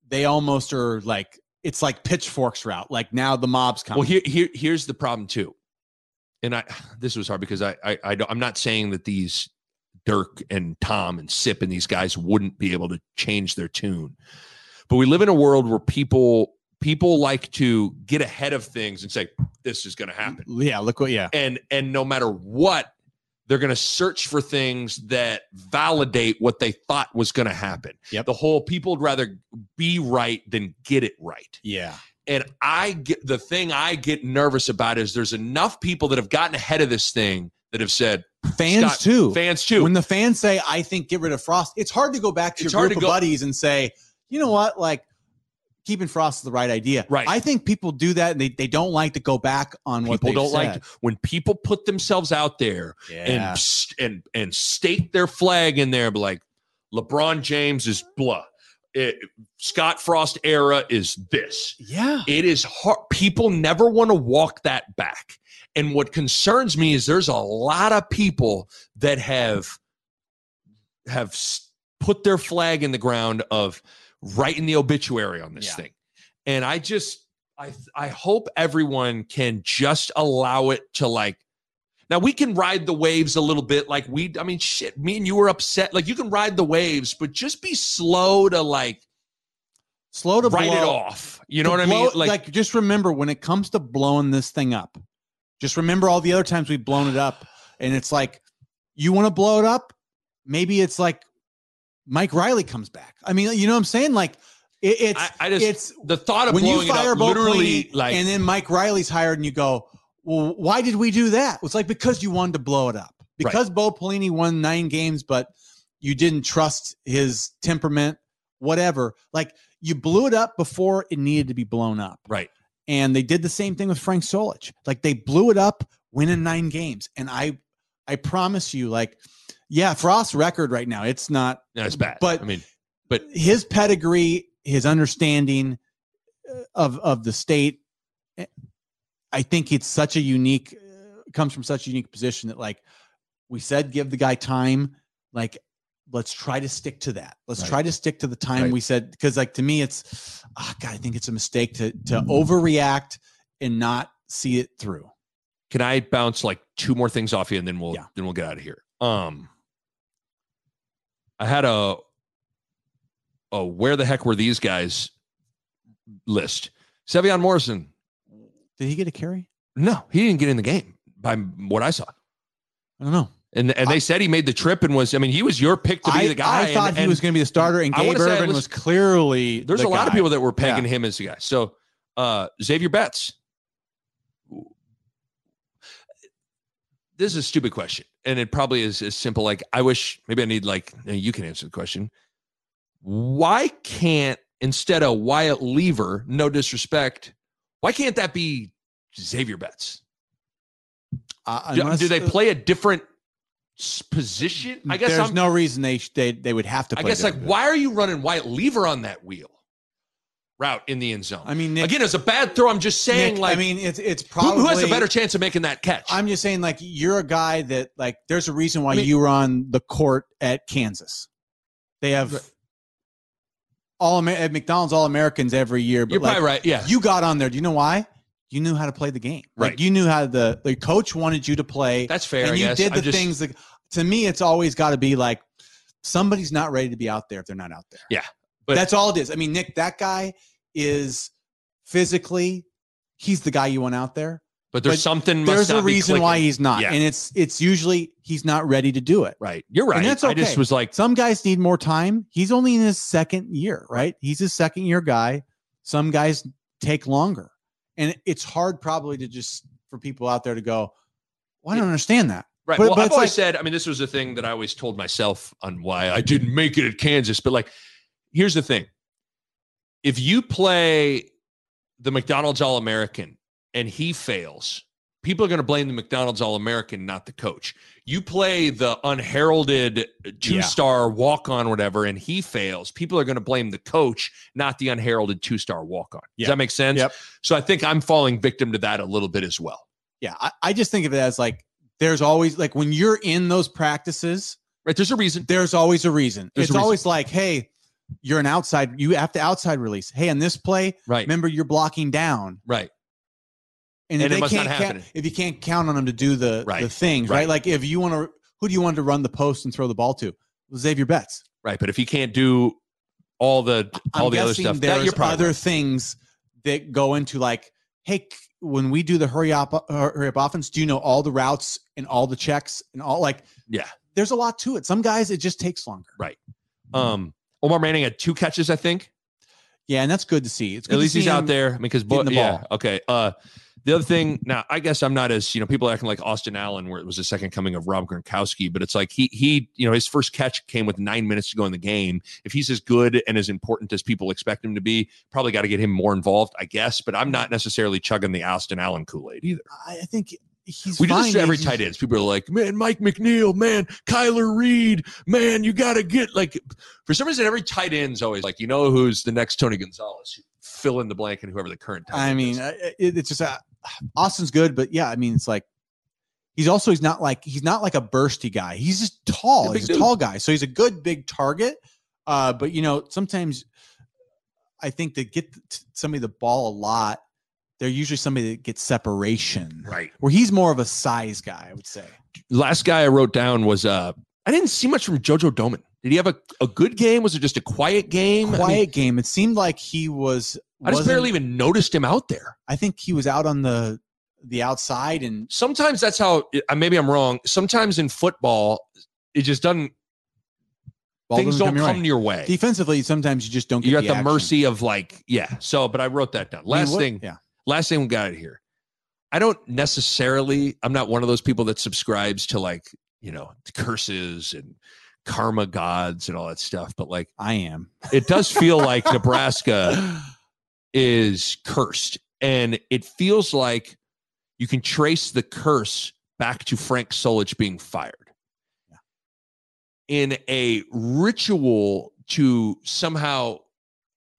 they almost are like it's like pitchforks route. Like now the mob's coming. Well, here, here, here's the problem too, and I <sighs> this was hard because I, I, I don't, I'm not saying that these Dirk and Tom and Sip and these guys wouldn't be able to change their tune, but we live in a world where people people like to get ahead of things and say this is going to happen, yeah, look what yeah. and and no matter what, they're going to search for things that validate what they thought was going to happen. Yep. The whole people would rather be right than get it right. Yeah. And I get the thing I get nervous about is there's enough people that have gotten ahead of this thing that have said Fans Scott, too. fans too. When the fans say, I think get rid of Frost, it's hard to go back to It's your group of go- buddies and say, you know what, like keeping Frost is the right idea. Right. I think people do that and they, they don't like to go back on what people don't like said. when people put themselves out there and Yeah. st- and and stake their flag in there, be like LeBron James is blah. It, Scott Frost era is this. yeah. It is hard. People never want to walk that back. And what concerns me is there's a lot of people that have have put their flag in the ground of writing the obituary on this Yeah. thing. And I just I I hope everyone can just allow it to like now we can ride the waves a little bit like we I mean shit me and you were upset like you can ride the waves but just be slow to like Slow to write it off. You know to what I blow- mean? Like, just remember when it comes to blowing this thing up, just remember all the other times we've blown it up. And it's like, you want to blow it up? Maybe it's like Mike Riley comes back. I mean, you know what I'm saying? Like, it, it's I, I just it's the thought of when you fire up Bo literally like and then Mike Riley's hired, and you go, well, why did we do that? It's like because you wanted to blow it up. Right. Because Bo Pelini won nine games, but you didn't trust his temperament, whatever. Like you blew it up before it needed to be blown up. Right. And they did the same thing with Frank Solich. Like they blew it up, winning nine games. And I I promise you, like, yeah, Frost's record right now, it's not No, it's bad. But- I mean, but his pedigree, his understanding uh, of of the state. eh, I think it's such a unique uh, comes from such a unique position that like we said, give the guy time. Like let's try to stick to that. Let's Right. try to stick to the time Right. we said because like to me it's oh God, I think it's a mistake to to overreact and not see it through. can I bounce like two more things off you and then we'll Yeah. then we'll get out of here. Um I had a a where the heck were these guys list. Sevion Morrison. Did he get a carry? No, he didn't get in the game by what I saw. I don't know. And and they said he made the trip and was I mean he was your pick to be I, the guy. I thought and- he and was going to be the starter, and I Gabe Ervin was- was clearly. There's the a lot of people that were pegging him as the guy. So uh Xavier Betts. This is a stupid question. And it probably is as simple like I wish maybe I need like uh, you can answer the question. Why can't instead of Wyatt Liewer, no disrespect, why can't that be Xavier Betts? Uh, Do, unless- do they play a different position? I guess there's I'm no reason they they they would have to. I guess like why are you running Wyatt Liewer on that wheel route in the end zone? I mean, Nick, Again, it's a bad throw. I'm just saying, Nick, like, I mean, it's it's probably who has a better chance of making that catch? I'm just saying, like, you're a guy that like. There's a reason why I mean- you were on the court at Kansas. They have Right. all at McDonald's All Americans every year, but You're like, probably right. Yeah, you got on there. Do you know why? You knew how to play the game. Like, Right. You knew how the the coach wanted you to play. that's fair. and you did the just- things that to me it's always got to be like somebody's not ready to be out there if they're not out there Yeah, but- that's all it is i mean nick that guy is physically he's the guy you want out there But there's but something. there's a reason why he's not Yeah. and it's it's usually he's not ready to do it right. You're right. And that's I just was like, some guys need more time he's only in his second year right he's a second year guy some guys take longer and it's hard probably to just for people out there to go well, i don't understand that right. but- well, but I've always like- said. I mean, this was a thing that I always told myself on why I didn't make it at Kansas. But like, here's the thing: if you play the McDonald's All American and he fails, people are going to blame the McDonald's All American, not the coach. You play the unheralded uh, two star walk on, whatever, and he fails, people are going to blame the coach, not the unheralded two star walk on. Does Yeah. that make sense? Yep. So I think I'm falling victim to that a little bit as well. Yeah, I, I just think of it as like there's always like when you're in those practices, Right? There's a reason. there's always a reason. There's it's a reason. always like, hey, you're an outside, you have to outside release. Hey, on this play, Right. remember you're blocking down. Right. And, And if it they must can't count, if you can't count on them to do the Right, the things, right? right. Like if you want to who do you want to run the post and throw the ball to? Xavier Betts. Right. But if he can't do all the all I'm the other stuff, There's other right. things that go into like, hey, when we do the hurry up uh, hurry up offense, do you know all the routes and all the checks and all like Yeah. there's a lot to it. Some guys it just takes longer. Right? Um, Omar Manning had two catches, I think. Yeah, and that's good to see. It's good At least he's out there because bo- the yeah, ball. okay. Uh, the other thing now, I guess I'm not as you know people are acting like Austin Allen, where it was the second coming of Rob Gronkowski, but it's like he he you know his first catch came with nine minutes to go in the game. If he's as good and as important as people expect him to be, probably got to get him more involved, I guess. But I'm not necessarily chugging the Austin Allen Kool Aid either. I think he's We do this to every tight ends. People are like, man, Mike McNeill, man, Kyler Reed, man, you got to get like, for some reason, every tight end's always like, you know, who's the next Tony Gonzalez? Fill in the blank and whoever the current tight I mean, it, it's just uh, Austin's good, but yeah, I mean, it's like he's also he's not like he's not like a bursty guy. He's just tall. He's a He's a dude. tall guy, so he's a good big target. Uh, but you know, sometimes I think to get somebody the ball a lot, they're usually somebody that gets separation. right. Where he's more of a size guy, I would say. Last guy I wrote down was, uh, I didn't see much from JoJo Domann. Did he have a, a good game? Was it just a quiet game? Quiet I, mean, game. It seemed like he was. I just barely even noticed him out there. I think he was out on the the outside and Sometimes that's how, maybe I'm wrong. Sometimes in football, it just doesn't, ball things doesn't don't your come way. your way. Defensively, sometimes you just don't get You're at the action. mercy of like, yeah. So, but I wrote that down. I mean, Last what- thing, yeah. Last thing we got it here. I don't necessarily, I'm not one of those people that subscribes to like, you know, curses and karma gods and all that stuff, but like I am. it does feel like <laughs> Nebraska is cursed. And it feels like you can trace the curse back to Frank Solich being fired. In a ritual to somehow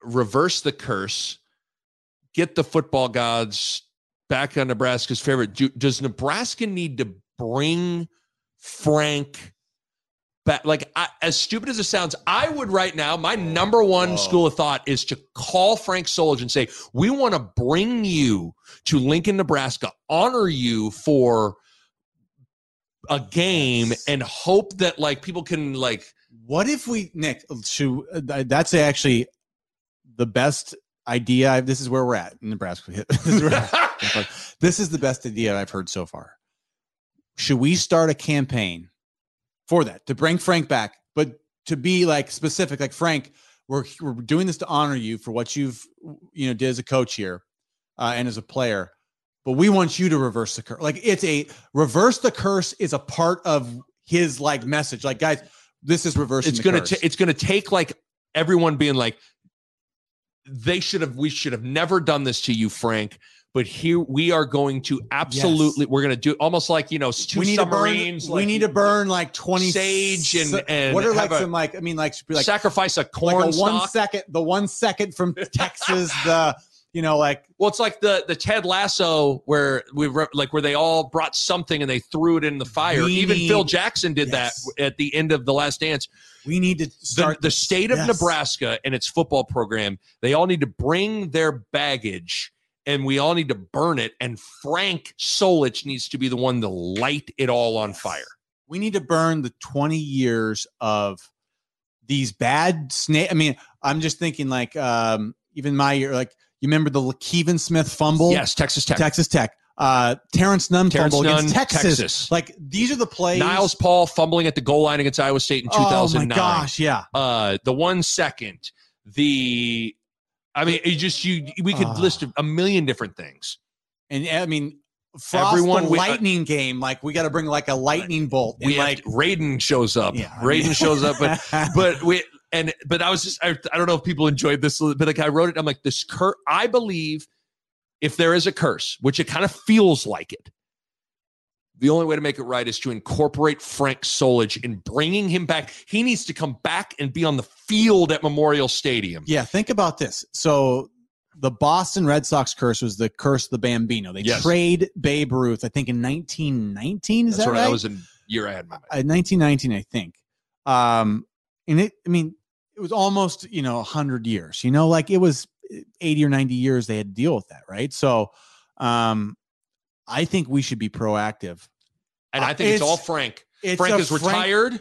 reverse the curse, get the football gods back on Nebraska's favorite. Do, does Nebraska need to bring Frank back? Like, I, as stupid as it sounds, I would right now, my number one Whoa. school of thought is to call Frank Solich and say, we want to bring you to Lincoln, Nebraska, honor you for a game and hope that like people can like What if we, Nick? Should, uh, that's actually the best idea. I've, this is where we're at in Nebraska. <laughs> this, is <laughs> this is the best idea I've heard so far. Should we start a campaign for that to bring Frank back, but to be like specific, like Frank, we're we're doing this to honor you for what you've you know did as a coach here uh, and as a player. But we want you to reverse the curse. Like it's a reverse the curse is a part of his like message. Like guys, this is reversing. it's gonna ta- it's gonna take like everyone being like they should have we should have never done this to you frank but here we are going to absolutely we're gonna do almost like you know two we need submarines to burn. we like, need to burn like twenty sage and- and what are like a- some like I mean like should be like sacrifice a like corn a one second the one second from <laughs> Texas the you know like well it's like the the ted lasso where we re- like where they all brought something and they threw it in the fire We even phil jackson did Yes. that at the end of the last dance we need to the, start the state of Yes. Nebraska and its football program, they all need to bring their baggage and we all need to burn it. And Frank Solich needs to be the one to light it all on fire. we need to burn the 20 years of these bad snake. I mean, I'm just thinking like um even my year, like you remember the Lakeven Smith fumble? Yes, Texas Tech. Texas Tech. Uh Terrence Nunn Terrence fumble against Texas. Texas. Like these are the plays. Niles Paul fumbling at the goal line against Iowa State in 2009. Oh my gosh, yeah. Uh, the one second, the, I mean, it just you. We could Ah. list a million different things. And I mean, Frost Everyone- the we- uh, lightning game, like we got to bring like a lightning bolt. We and like Raiden shows up. Yeah, I Raiden mean- shows up, but <laughs> but we and but I was just I, I don't know if people enjoyed this, but like I wrote it. I'm like this curse. I believe if there is a curse, which it kind of feels like it, the only way to make it right is to incorporate Frank Solich in bringing him back. He needs to come back and be on the field at Memorial Stadium. yeah, think about this. So the Boston Red Sox curse was the curse of the Bambino. They Yes. trade Babe Ruth, I think in 1919. Is That's that right. That was a year I had my mind. uh, 1919, I think. Um, and it, I mean, it was almost, you know, 100 years, you know, like it was 80 or 90 years they had to deal with that, right? So, um, I think we should be proactive. And I Uh, think it's, all Frank. It's Frank is retired.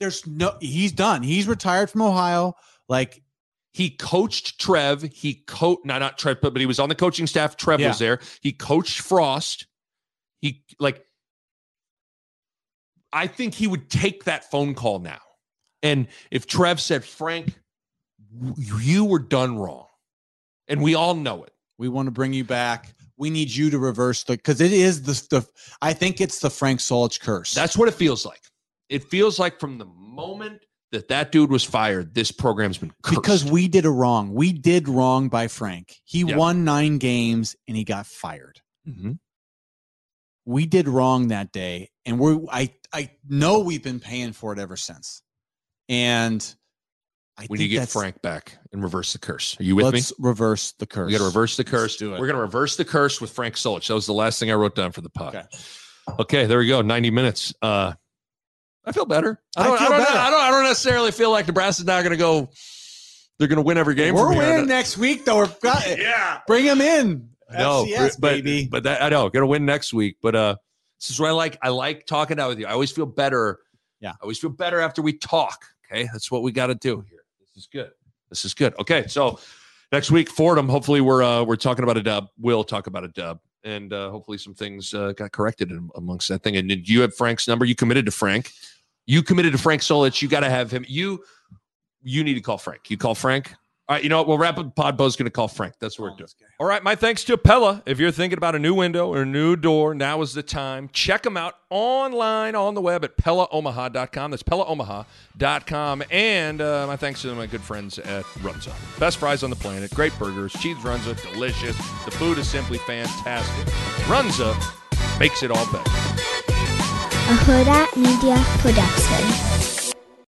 There's no, he's done. He's retired from Ohio. Like, He coached Trev. He coached not not Trev, but but he was on the coaching staff. Trev Yeah. was there. He coached Frost. He like. I think he would take that phone call now, and if Trev said, "Frank, you were done wrong," and we all know it. we want to bring you back. We need you to reverse the, because it is the, the, I think it's the Frank Solich curse. That's what it feels like. It feels like from the moment that that dude was fired, this program's been cursed. because we did a wrong. We did wrong by Frank. He Yeah. won nine games and he got fired. Mhm. we did wrong that day and we're i i know we've been paying for it ever since and i we think need to get Frank back and reverse the curse. Are you with me? let's reverse the curse We got to reverse the curse. do it. We're going to reverse the curse with Frank Solich. That was the last thing I wrote down for the pod. Okay. Okay, there we go. 90 minutes. Uh I feel better. I I don't I, feel don't, better. I don't I don't necessarily feel like Nebraska's not going to go they're going to win every game we're winning next week though we're got Yeah. bring them in No, FCS, but baby but that I know, going to win next week, but uh this is what I like. I like talking out with you. I always feel better. Yeah. I always feel better after we talk. Okay. That's what we got to do here. This is good. This is good. Okay. So next week, Fordham, hopefully we're uh we're talking about a dub. We'll talk about a dub. And uh hopefully some things uh, got corrected amongst that thing. And did you have Frank's number? You committed to Frank. You committed to Frank Solich. You got to have him. You you need to call Frank. You call Frank. All right, you know what? We'll wrap up. Podbo's going to call Frank. That's what we're doing. All right, my thanks to Pella. If you're thinking about a new window or a new door, now is the time. Check them out online on the web at PellaOmaha.com. That's PellaOmaha.com. And uh, my thanks to my good friends at Runza. Best fries on the planet, great burgers, cheese Runza, delicious. The food is simply fantastic. Runza makes it all better. a Hurrdat Media Production.